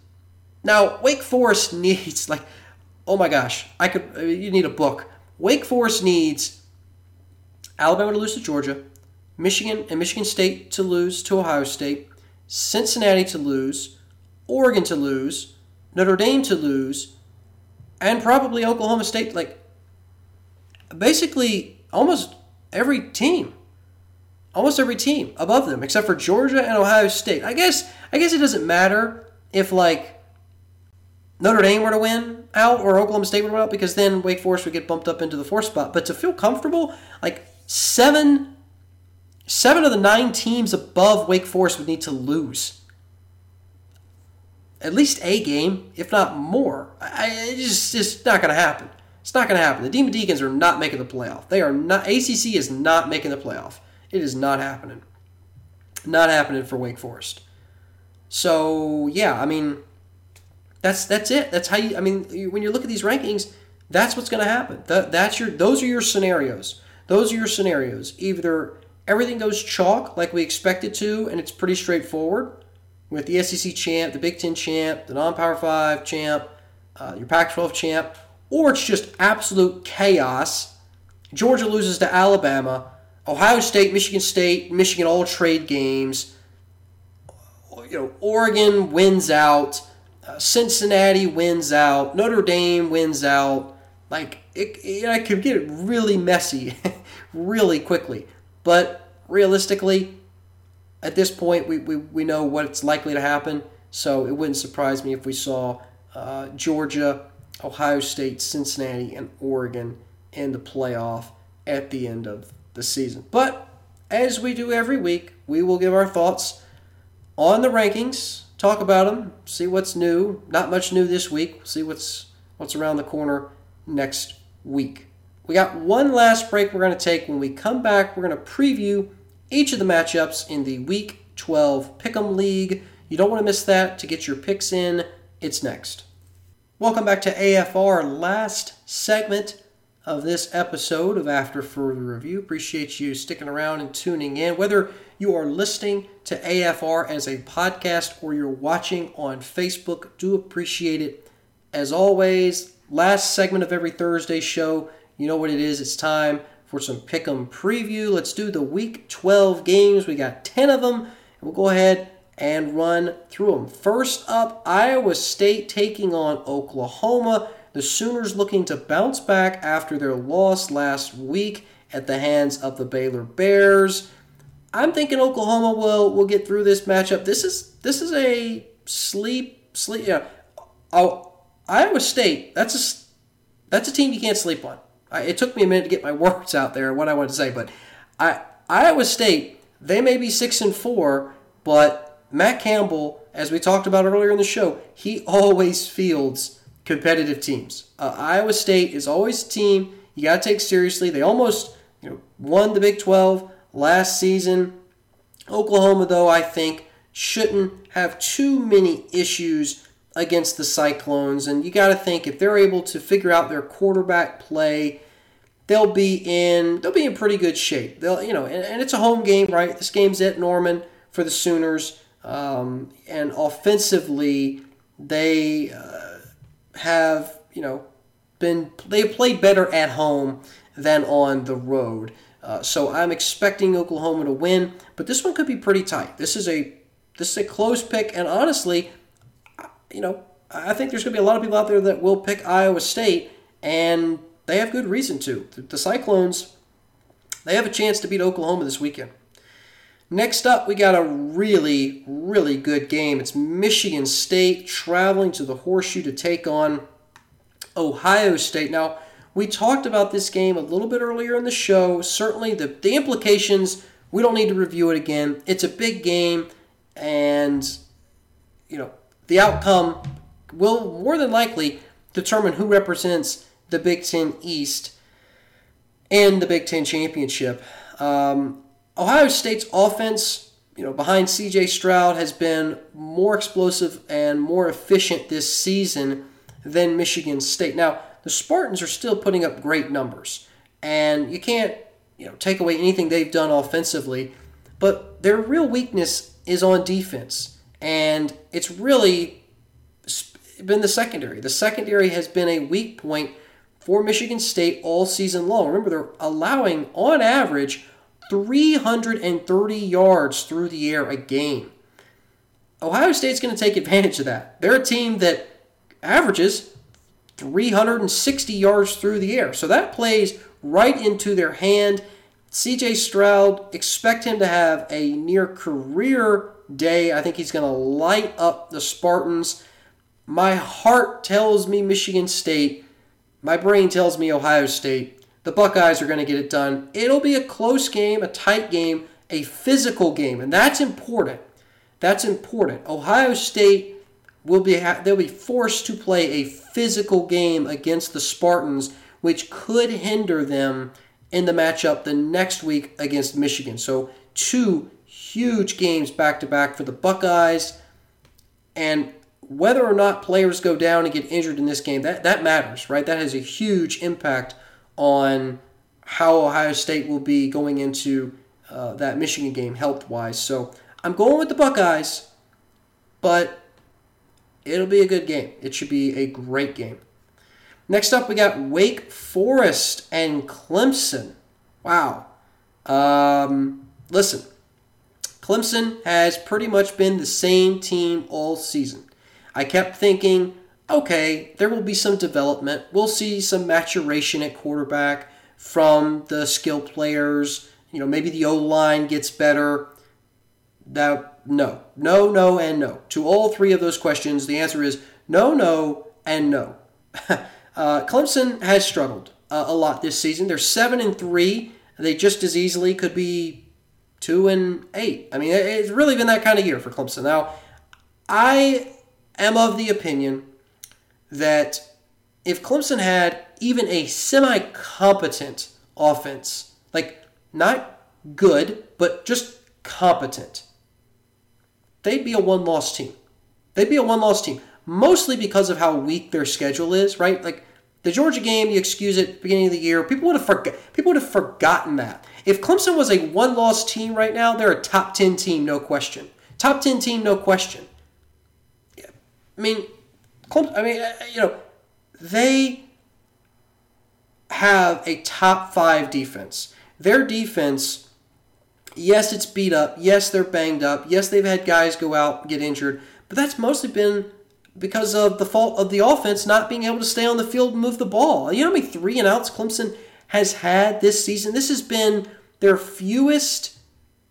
A: now, Wake Forest needs like, oh my gosh, I could. Uh, you need a book. Wake Forest needs Alabama to lose to Georgia, Michigan and Michigan State to lose to Ohio State, Cincinnati to lose, Oregon to lose, Notre Dame to lose, and probably Oklahoma State. Like, basically, almost every team almost every team above them except for Georgia and Ohio State. I guess I guess it doesn't matter if like Notre Dame were to win out or Oklahoma State would win out because then Wake Forest would get bumped up into the fourth spot. But to feel comfortable, like seven, seven of the nine teams above Wake Forest would need to lose at least a game, if not more. I, it's just it's not going to happen. It's not going to happen. The Demon Deacons are not making the playoff. They are not. ACC is not making the playoff. It is not happening. Not happening for Wake Forest. So yeah, I mean that's that's it. That's how you. I mean, when you look at these rankings, That's what's going to happen. That, that's your. Those are your scenarios. Those are your scenarios. Either everything goes chalk like we expect it to, and it's pretty straightforward with the SEC champ, the Big Ten champ, the non-power five champ, uh, your Pac-12 champ, or it's just absolute chaos. Georgia loses to Alabama. Ohio State, Michigan State, Michigan all trade games. You know, Oregon wins out. Cincinnati wins out. Notre Dame wins out. Like it, it, it could get really messy, really quickly. But realistically, at this point, we, we, we know what's likely to happen. So it wouldn't surprise me if we saw uh, Georgia, Ohio State, Cincinnati, and Oregon in the playoff at the end of the season. But as we do every week, we will give our thoughts on the rankings, talk about them, see what's new. Not much new this week. See what's what's around the corner next week. We got one last break we're going to take. When we come back, we're going to preview each of the matchups in the Week 12 Pick'em League. You don't want to miss that. To get your picks in, it's next. Welcome back to AFR, last segment of this episode of After Further Review. Appreciate you sticking around and tuning in. Whether you are listening to AFR as a podcast or you're watching on Facebook, do appreciate it. As always, last segment of every Thursday show, you know what it is. It's time for some pick'em preview. Let's do the week 12 games. We got 10 of them, and we'll go ahead and run through them. First up, Iowa State taking on Oklahoma. The Sooners looking to bounce back after their loss last week at the hands of the Baylor Bears. I'm thinking Oklahoma will will get through this matchup. This is this is a sleep sleep. Yeah, oh, Iowa State. That's a that's a team you can't sleep on. I, it took me a minute to get my words out there, and what I wanted to say, but I, Iowa State, they may be six and four, but Matt Campbell, as we talked about earlier in the show, he always fields competitive teams. Uh, Iowa State is always a team you got to take seriously. They almost you know, won the Big 12 last season. Oklahoma, though, I think shouldn't have too many issues against the Cyclones. And you got to think if they're able to figure out their quarterback play, they'll be in they'll be in pretty good shape. They'll you know, and, and it's a home game, right? This game's at Norman for the Sooners, um, and offensively they uh, have you know been they played better at home than on the road. Uh, so I'm expecting Oklahoma to win, but this one could be pretty tight. This is a this is a close pick, and honestly, you know, I think there's going to be a lot of people out there that will pick Iowa State, and they have good reason to. The Cyclones, they have a chance to beat Oklahoma this weekend. Next up, we got a really, really good game. It's Michigan State traveling to the Horseshoe to take on Ohio State. Now, we talked about this game a little bit earlier in the show. Certainly, the, the implications, we don't need to review it again. It's a big game, and, you know, the outcome will more than likely determine who represents the Big Ten East and the Big Ten championship. Um, Ohio State's offense, you know, behind C.J. Stroud, has been more explosive and more efficient this season than Michigan State. Now, the Spartans are still putting up great numbers, and you can't, you know, take away anything they've done offensively, but their real weakness is on defense and it's really been the secondary. The secondary has been a weak point for Michigan State all season long. Remember, they're allowing, on average, 330 yards through the air a game. Ohio State's going to take advantage of that. They're a team that averages 360 yards through the air. So that plays right into their hand. CJ Stroud, expect him to have a near career day. I think he's going to light up the Spartans. My heart tells me Michigan State. My brain tells me Ohio State. The Buckeyes are going to get it done. It'll be a close game, a tight game, a physical game, and that's important. That's important. Ohio State will be they'll be forced to play a physical game against the Spartans, which could hinder them in the matchup the next week against Michigan. So two huge games back to back for the Buckeyes. And whether or not players go down and get injured in this game, that, that matters, right? That has a huge impact on how Ohio State will be going into uh, that Michigan game health wise. So I'm going with the Buckeyes, but it'll be a good game. It should be a great game. Next up, we got Wake Forest and Clemson. Wow. Um, listen, Clemson has pretty much been the same team all season. I kept thinking, okay, there will be some development. We'll see some maturation at quarterback from the skill players. You know, maybe the O line gets better. That no, no, no, and no. To all three of those questions, the answer is no, no, and no. uh, Clemson has struggled uh, a lot this season. They're seven and three. They just as easily could be two and eight. I mean, it's really been that kind of year for Clemson. Now, I am of the opinion that if Clemson had even a semi competent offense, like not good, but just competent, they'd be a one loss team. They'd be a one loss team, mostly because of how weak their schedule is, right? Like the Georgia game, you excuse it beginning of the year. People would have forgot. People would have forgotten that. If Clemson was a one loss team right now, they're a top ten team, no question. Top ten team, no question. Yeah. I mean, I mean, uh, you know, they have a top five defense. Their defense, yes, it's beat up. Yes, they're banged up. Yes, they've had guys go out get injured, but that's mostly been because of the fault of the offense not being able to stay on the field and move the ball. You know how many three and outs Clemson has had this season? This has been their fewest.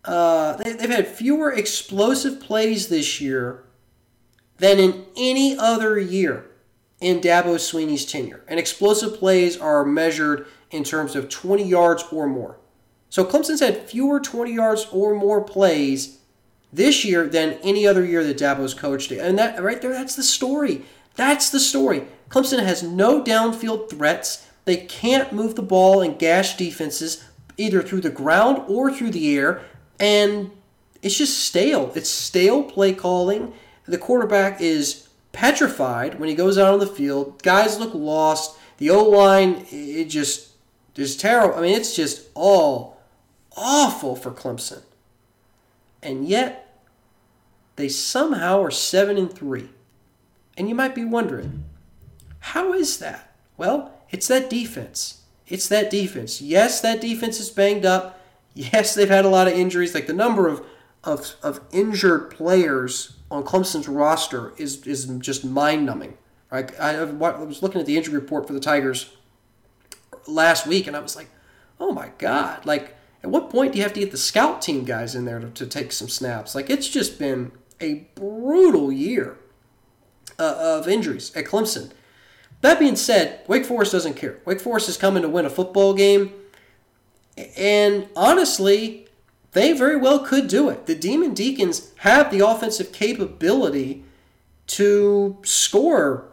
A: Uh, they, they've had fewer explosive plays this year than in any other year in Dabo Swinney's tenure. And explosive plays are measured in terms of 20 yards or more. So Clemson's had fewer 20 yards or more plays this year than any other year that Dabo's coached. And that right there, that's the story. That's the story. Clemson has no downfield threats. They can't move the ball and gash defenses either through the ground or through the air. And it's just stale. It's stale play calling the quarterback is petrified when he goes out on the field. Guys look lost. The O line, it just is terrible. I mean, it's just all awful for Clemson. And yet, they somehow are 7 and 3. And you might be wondering, how is that? Well, it's that defense. It's that defense. Yes, that defense is banged up. Yes, they've had a lot of injuries. Like the number of, of, of injured players on Clemson's roster is is just mind numbing. Right? I, I was looking at the injury report for the Tigers last week, and I was like, oh my god! Like, at what point do you have to get the scout team guys in there to, to take some snaps? Like, it's just been a brutal year uh, of injuries at Clemson. That being said, Wake Forest doesn't care. Wake Forest is coming to win a football game. And honestly, they very well could do it. The Demon Deacons have the offensive capability to score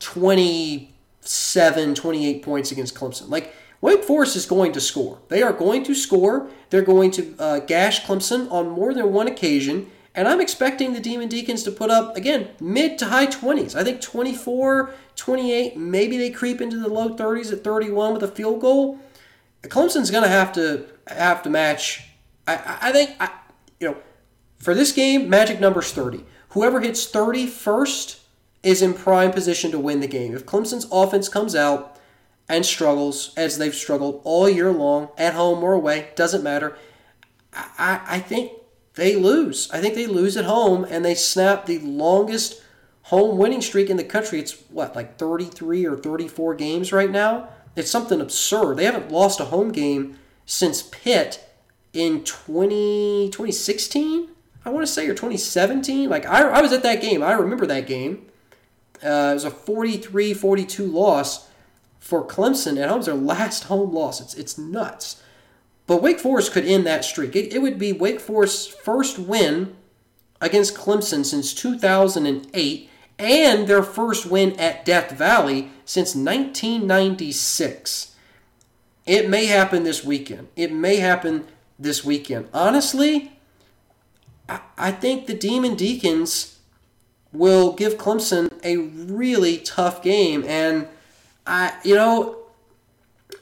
A: 27, 28 points against Clemson. Like, Wake Forest is going to score. They are going to score. They're going to uh, gash Clemson on more than one occasion. And I'm expecting the Demon Deacons to put up, again, mid to high 20s. I think 24, 28, maybe they creep into the low 30s at 31 with a field goal. Clemson's going to have to have to match. I, I think, I, you know, for this game, magic number's 30. Whoever hits 30 first is in prime position to win the game. If Clemson's offense comes out and struggles, as they've struggled all year long, at home or away, doesn't matter, I, I think they lose. I think they lose at home and they snap the longest home winning streak in the country. It's what, like 33 or 34 games right now? It's something absurd. They haven't lost a home game since Pitt in 20, 2016, I want to say, or 2017. Like, I, I was at that game. I remember that game. Uh, it was a 43 42 loss for Clemson at home. It was their last home loss. It's, it's nuts. But Wake Forest could end that streak. It, it would be Wake Forest's first win against Clemson since 2008 and their first win at Death Valley since 1996. It may happen this weekend. It may happen this weekend. Honestly, I, think the Demon Deacons will give Clemson a really tough game. And I, you know,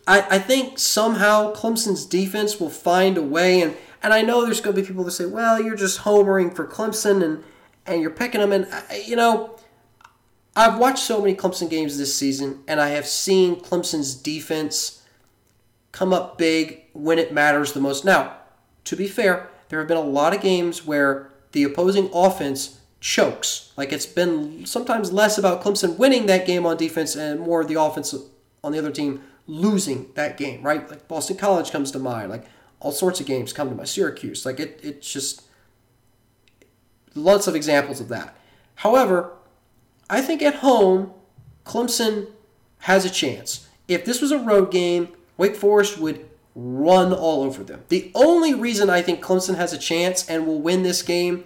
A: I, I think somehow Clemson's defense will find a way. And, and I know there's going to be people that say, well, you're just homering for Clemson and, and you're picking them. And, you know, I've watched so many Clemson games this season, and I have seen Clemson's defense come up big when it matters the most. Now, to be fair, there have been a lot of games where the opposing offense chokes. Like it's been sometimes less about Clemson winning that game on defense and more the offense on the other team losing that game, right? Like Boston College comes to mind. Like all sorts of games come to my Syracuse. Like it, it's just lots of examples of that. However, I think at home, Clemson has a chance. If this was a road game, Wake Forest would run all over them. The only reason I think Clemson has a chance and will win this game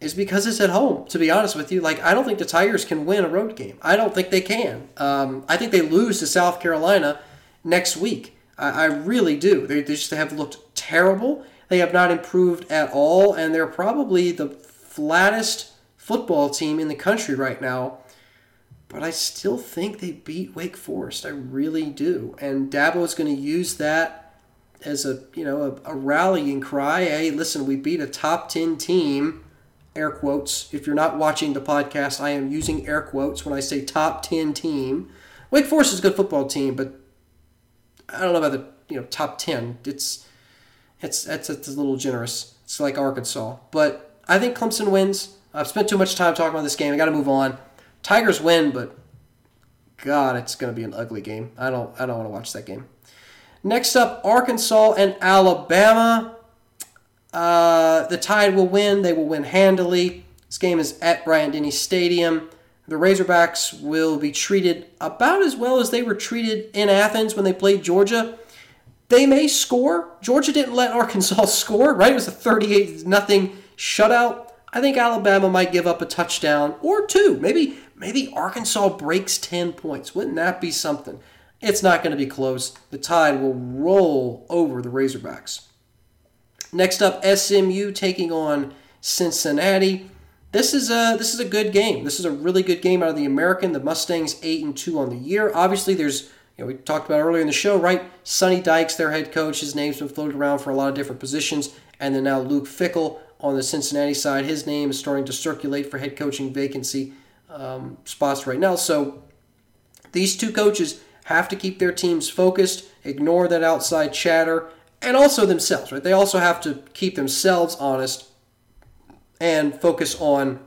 A: is because it's at home. To be honest with you, like I don't think the Tigers can win a road game. I don't think they can. Um, I think they lose to South Carolina next week. I, I really do. They, they just have looked terrible. They have not improved at all, and they're probably the flattest football team in the country right now. But I still think they beat Wake Forest. I really do. And Dabo is going to use that as a you know a, a rallying cry. Hey, listen, we beat a top ten team air quotes. If you're not watching the podcast, I am using air quotes when I say top 10 team. Wake Forest is a good football team, but I don't know about the you know top 10. It's it's it's, it's a little generous. It's like Arkansas, but I think Clemson wins. I've spent too much time talking about this game. I got to move on. Tigers win, but God, it's going to be an ugly game. I don't I don't want to watch that game. Next up, Arkansas and Alabama. Uh, the Tide will win. They will win handily. This game is at Bryant Denny Stadium. The Razorbacks will be treated about as well as they were treated in Athens when they played Georgia. They may score. Georgia didn't let Arkansas score, right? It was a 38 nothing shutout. I think Alabama might give up a touchdown or two. Maybe maybe Arkansas breaks 10 points. Wouldn't that be something? It's not going to be close. The Tide will roll over the Razorbacks. Next up, SMU taking on Cincinnati. This is a this is a good game. This is a really good game out of the American. The Mustangs eight and two on the year. Obviously, there's you know we talked about earlier in the show, right? Sonny Dykes, their head coach. His name's been floated around for a lot of different positions, and then now Luke Fickell on the Cincinnati side. His name is starting to circulate for head coaching vacancy um, spots right now. So these two coaches have to keep their teams focused, ignore that outside chatter, and also themselves, right? They also have to keep themselves honest and focus on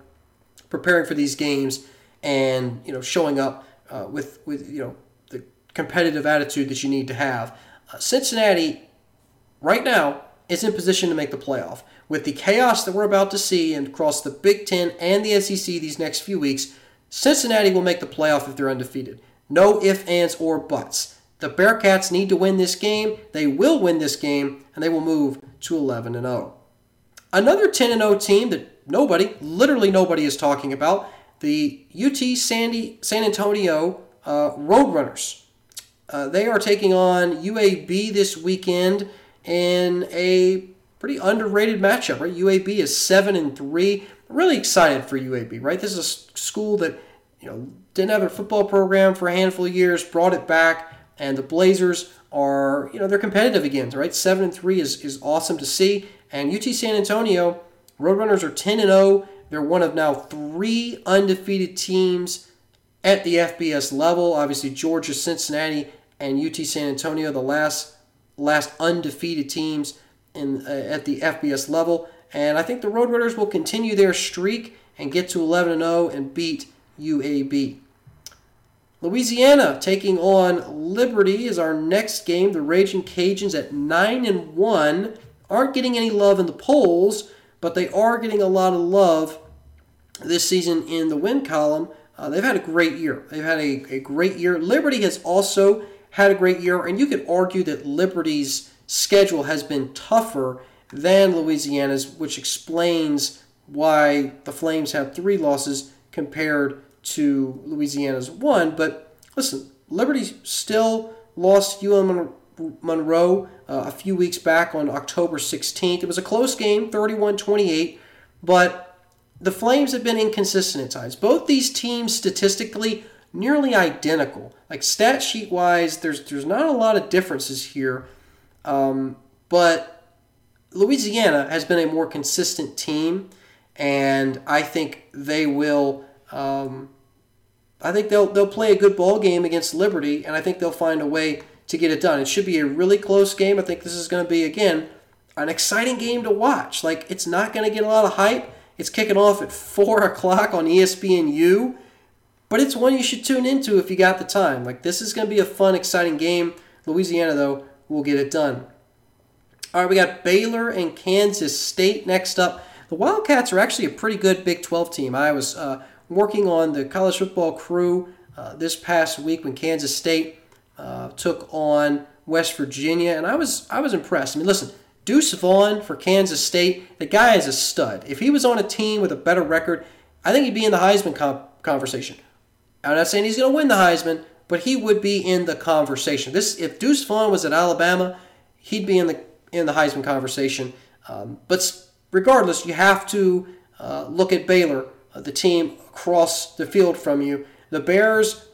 A: preparing for these games and you know showing up uh, with with you know the competitive attitude that you need to have. Uh, Cincinnati, right now, is in position to make the playoff. With the chaos that we're about to see and across the Big Ten and the SEC these next few weeks, Cincinnati will make the playoff if they're undefeated. No ifs, ands, or buts. The Bearcats need to win this game. They will win this game, and they will move to 11 and 0. Another 10 and 0 team that nobody, literally nobody, is talking about the UT Sandy, San Antonio uh, Roadrunners. Uh, they are taking on UAB this weekend in a pretty underrated matchup. Right, UAB is seven and three. really excited for UAB. Right, this is a school that you know didn't have a football program for a handful of years, brought it back and the Blazers are, you know, they're competitive again, right? 7 and 3 is, is awesome to see. And UT San Antonio, Roadrunners are 10 and 0. They're one of now three undefeated teams at the FBS level. Obviously, Georgia, Cincinnati, and UT San Antonio, the last last undefeated teams in uh, at the FBS level. And I think the Roadrunners will continue their streak and get to 11 and 0 and beat UAB. Louisiana taking on Liberty is our next game. The Raging Cajuns at 9 and 1 aren't getting any love in the polls, but they are getting a lot of love this season in the win column. Uh, they've had a great year. They've had a, a great year. Liberty has also had a great year, and you could argue that Liberty's schedule has been tougher than Louisiana's, which explains why the Flames have three losses compared to Louisiana's one. But listen, Liberty still lost UM Monroe uh, a few weeks back on October 16th. It was a close game, 31 28, but the Flames have been inconsistent at times. Both these teams statistically nearly identical. Like stat sheet wise, there's there's not a lot of differences here, um, but Louisiana has been a more consistent team, and I think they will. Um, I think they'll they'll play a good ball game against Liberty, and I think they'll find a way to get it done. It should be a really close game. I think this is going to be again an exciting game to watch. Like it's not going to get a lot of hype. It's kicking off at four o'clock on ESPNU, but it's one you should tune into if you got the time. Like this is going to be a fun, exciting game. Louisiana though will get it done. All right, we got Baylor and Kansas State next up. The Wildcats are actually a pretty good Big 12 team. I was uh, working on the college football crew uh, this past week when Kansas State uh, took on West Virginia, and I was I was impressed. I mean, listen, Deuce Vaughn for Kansas State, the guy is a stud. If he was on a team with a better record, I think he'd be in the Heisman conversation. I'm not saying he's going to win the Heisman, but he would be in the conversation. This, if Deuce Vaughn was at Alabama, he'd be in the in the Heisman conversation. Um, but regardless, you have to uh, look at Baylor, uh, the team across the field from you. The Bears,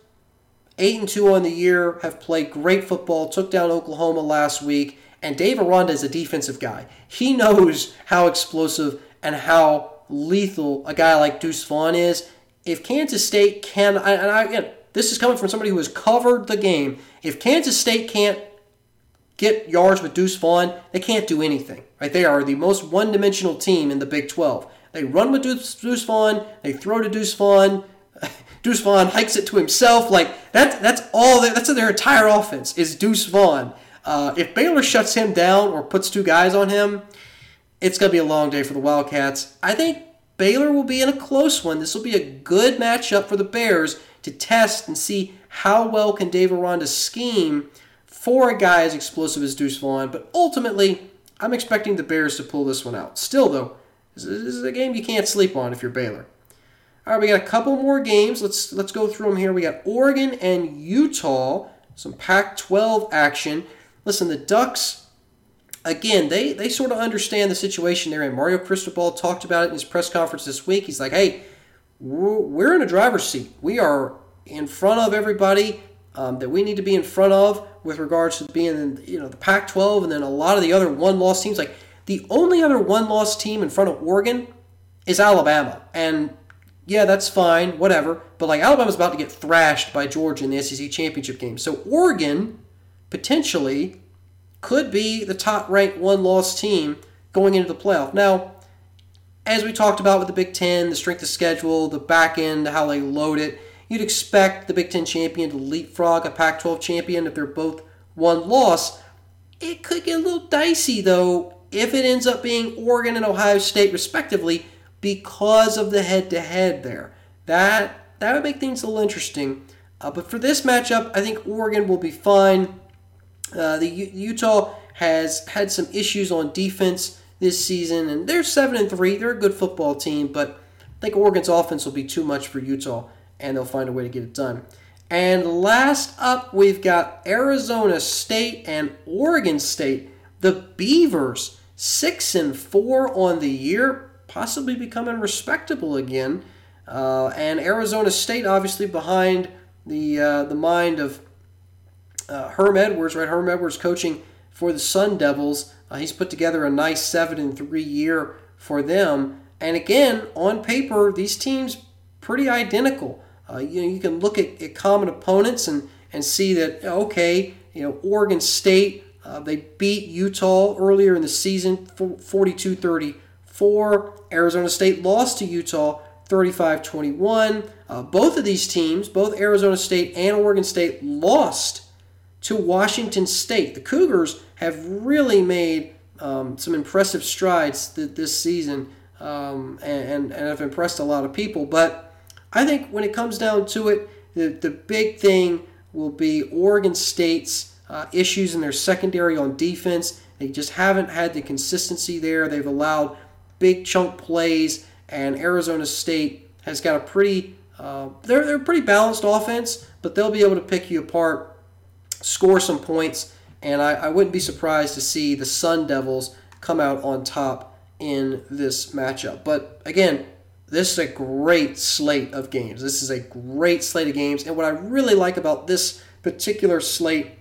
A: eight and two on the year, have played great football. Took down Oklahoma last week, and Dave Aranda is a defensive guy. He knows how explosive and how lethal a guy like Deuce Vaughn is. If Kansas State can, and I, again, this is coming from somebody who has covered the game. If Kansas State can't get yards with Deuce Vaughn, they can't do anything. Right? They are the most one-dimensional team in the Big 12. They run with Deuce, Deuce Vaughn, they throw to Deuce Vaughn. Deuce Vaughn hikes it to himself. Like that. That's all. That's their entire offense is Deuce Vaughn. Uh, if Baylor shuts him down or puts two guys on him, it's going to be a long day for the Wildcats. I think Baylor will be in a close one. This will be a good matchup for the Bears to test and see how well can Dave Aranda scheme for a guy as explosive as Deuce Vaughn. But ultimately, I'm expecting the Bears to pull this one out. Still, though, this is a game you can't sleep on if you're Baylor. All right, we got a couple more games. Let's let's go through them here. We got Oregon and Utah, some Pac-12 action. Listen, the Ducks, again, they they sort of understand the situation they're in. Mario Cristobal talked about it in his press conference this week. He's like, "Hey, we're in a driver's seat. We are in front of everybody um, that we need to be in front of with regards to being in you know the Pac-12 and then a lot of the other one-loss teams. Like the only other one-loss team in front of Oregon is Alabama, and yeah, that's fine, whatever. But like Alabama's about to get thrashed by Georgia in the SEC championship game, so Oregon potentially could be the top-ranked one-loss team going into the playoff. Now, as we talked about with the Big Ten, the strength of schedule, the back end, how they load it, you'd expect the Big Ten champion to leapfrog a Pac 12 champion if they're both one loss. It could get a little dicey, though, if it ends up being Oregon and Ohio State, respectively, because of the head to head there. That, that would make things a little interesting. Uh, but for this matchup, I think Oregon will be fine. Uh, the U- Utah has had some issues on defense this season, and they're seven and three. They're a good football team, but I think Oregon's offense will be too much for Utah, and they'll find a way to get it done. And last up, we've got Arizona State and Oregon State. The Beavers, six and four on the year, possibly becoming respectable again. Uh, and Arizona State, obviously behind the uh, the mind of uh, Herm Edwards, right? Herm Edwards coaching for the Sun Devils. Uh, he's put together a nice seven and three year for them. And again, on paper, these teams pretty identical. Uh, you know, you can look at, at, common opponents and, and see that okay, you know, Oregon State uh, they beat Utah earlier in the season 42-34. Arizona State lost to Utah 35-21. Uh, both of these teams, both Arizona State and Oregon State, lost to Washington State. The Cougars have really made um, some impressive strides th- this season um, and, and, have impressed a lot of people. But I think when it comes down to it, the, the big thing will be Oregon State's uh, issues in their secondary on defense. They just haven't had the consistency there. They've allowed big chunk plays, and Arizona State has got a pretty uh, they're, they're a pretty balanced offense, but they'll be able to pick you apart score some points, and I, I wouldn't be surprised to see the Sun Devils come out on top in this matchup. But again, this is a great slate of games. This is a great slate of games. And what I really like about this particular slate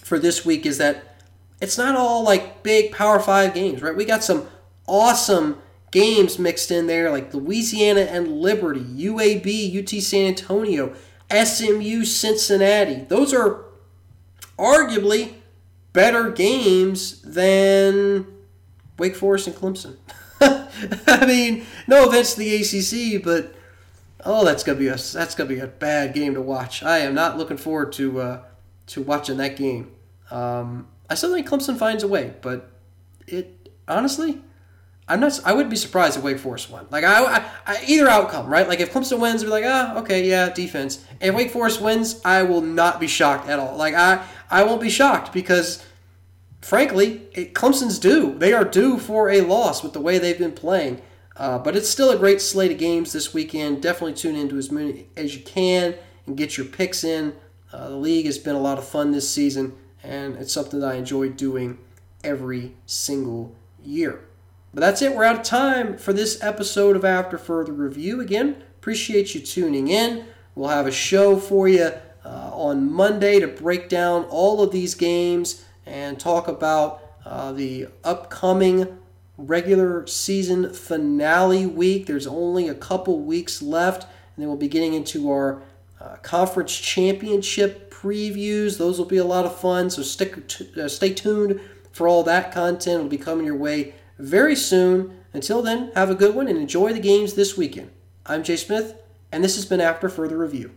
A: for this week is that it's not all like big Power Five games, right? We got some awesome games mixed in there, like Louisiana and Liberty, UAB, UT San Antonio, SMU, Cincinnati. Those are arguably better games than Wake Forest and Clemson. I mean, no offense to the ACC, but oh, that's gonna be a that's gonna be a bad game to watch. I am not looking forward to uh, to watching that game. Um, I still think Clemson finds a way, but it honestly, I'm not. I would be surprised if Wake Forest won. Like I, I, I either outcome, right? Like if Clemson wins, I'd be like, ah, okay, yeah, defense. And Wake Forest wins, I will not be shocked at all. Like I, I won't be shocked because, frankly, it, Clemson's due. They are due for a loss with the way they've been playing. Uh, but it's still a great slate of games this weekend. Definitely tune into as many as you can and get your picks in. Uh, the league has been a lot of fun this season, and it's something that I enjoy doing every single year. But that's it. We're out of time for this episode of After Further Review. Again, appreciate you tuning in. We'll have a show for you on Monday to break down all of these games and talk about uh, the upcoming regular season finale week. There's only a couple weeks left, and then we'll be getting into our uh, conference championship previews. Those will be a lot of fun, so stick t- uh, stay tuned for all that content. It'll be coming your way very soon. Until then, have a good one and enjoy the games this weekend. I'm Jay Smith, and this has been After Further Review.